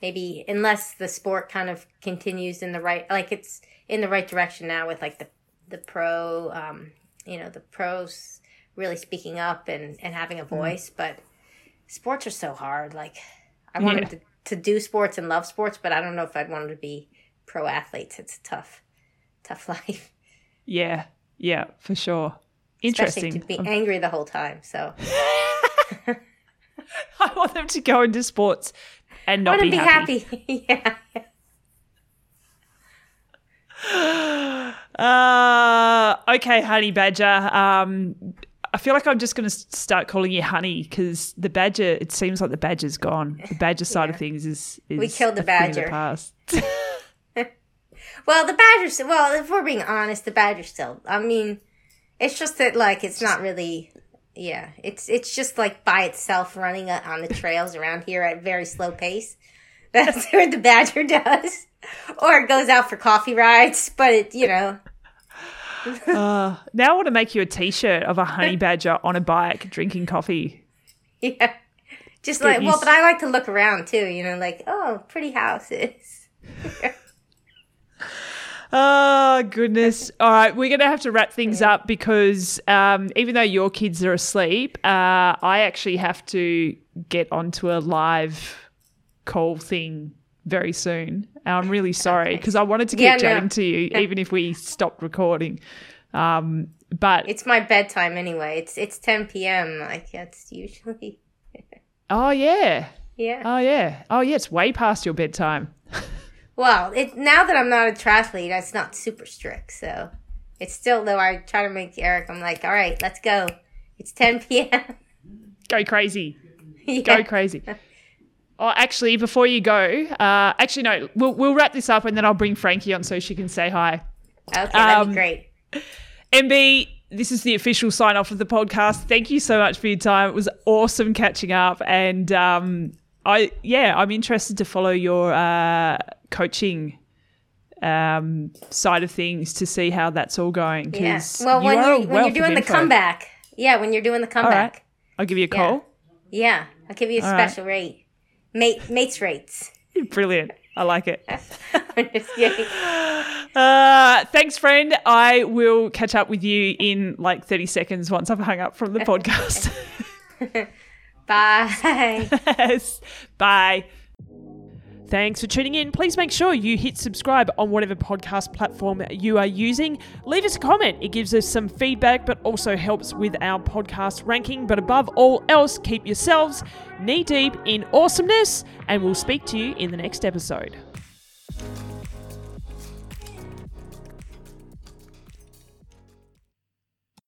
maybe unless the sport kind of continues in the right like it's in the right direction now with like the the pro um you know the pros really speaking up and and having Hmm. a voice but sports are so hard like i wanted Yeah. to, to do sports and love sports but i don't know if i'd want to be pro athletes it's a tough tough life yeah. Yeah, for sure. Especially Interesting. to be angry the whole time so I want them to go into sports and i not be, be happy. happy, yeah Uh, okay, Honey Badger. Um, I feel like I'm just going to start calling you Honey because the Badger. It seems like the Badger's gone. The Badger side of things is, is We killed the a thing of Badger. past. well the badgers well if we're being honest the badgers still i mean it's just that like it's not really yeah it's it's just like by itself running on the trails around here at very slow pace. That's what the badger does. Or it goes out for coffee rides but it you know. Uh, now I want to make you a T-shirt of a Honey Badger on a bike drinking coffee. yeah. Just Get like well but i like to look around too you know like oh pretty houses Oh goodness! All right, we're gonna have to wrap things up because um, even though your kids are asleep, uh, I actually have to get onto a live call thing very soon. And I'm really sorry because I wanted to keep Yeah, no. chatting to you even if we stopped recording. Um, but it's my bedtime anyway it's it's 10 p.m like that's usually oh yeah, yeah oh yeah, oh yeah, it's way past your bedtime. Well, it now that I'm not a triathlete, it's not super strict. So it's still though. I try to make Eric. I'm like, all right, let's go. It's 10 p.m. Go crazy. yeah. go crazy. Oh, actually, before you go, uh, actually no, we'll we'll wrap this up and then I'll bring Frankie on so she can say hi. Okay, that'd Um, be great. MB, this is the official sign off of the podcast. Thank you so much for your time. It was awesome catching up, and um, I yeah, I'm interested to follow your uh, coaching um, side of things to see how that's all going. Yeah. 'cause Well, you when you're when you're doing the comeback, yeah, when you're doing the right, comeback, I'll give you a call. yeah, I'll give you a All right. special rate, mate mates rates. Brilliant. I like it. I'm just kidding. Uh, thanks, friend. I will catch up with you in like 30 seconds once I've hung up from the podcast. Bye. yes. Bye. Thanks for tuning in. Please make sure you hit subscribe on whatever podcast platform you are using. Leave us a comment. It gives us some feedback, but also helps with our podcast ranking. But above all else, keep yourselves knee deep in awesomeness, and we'll speak to you in the next episode.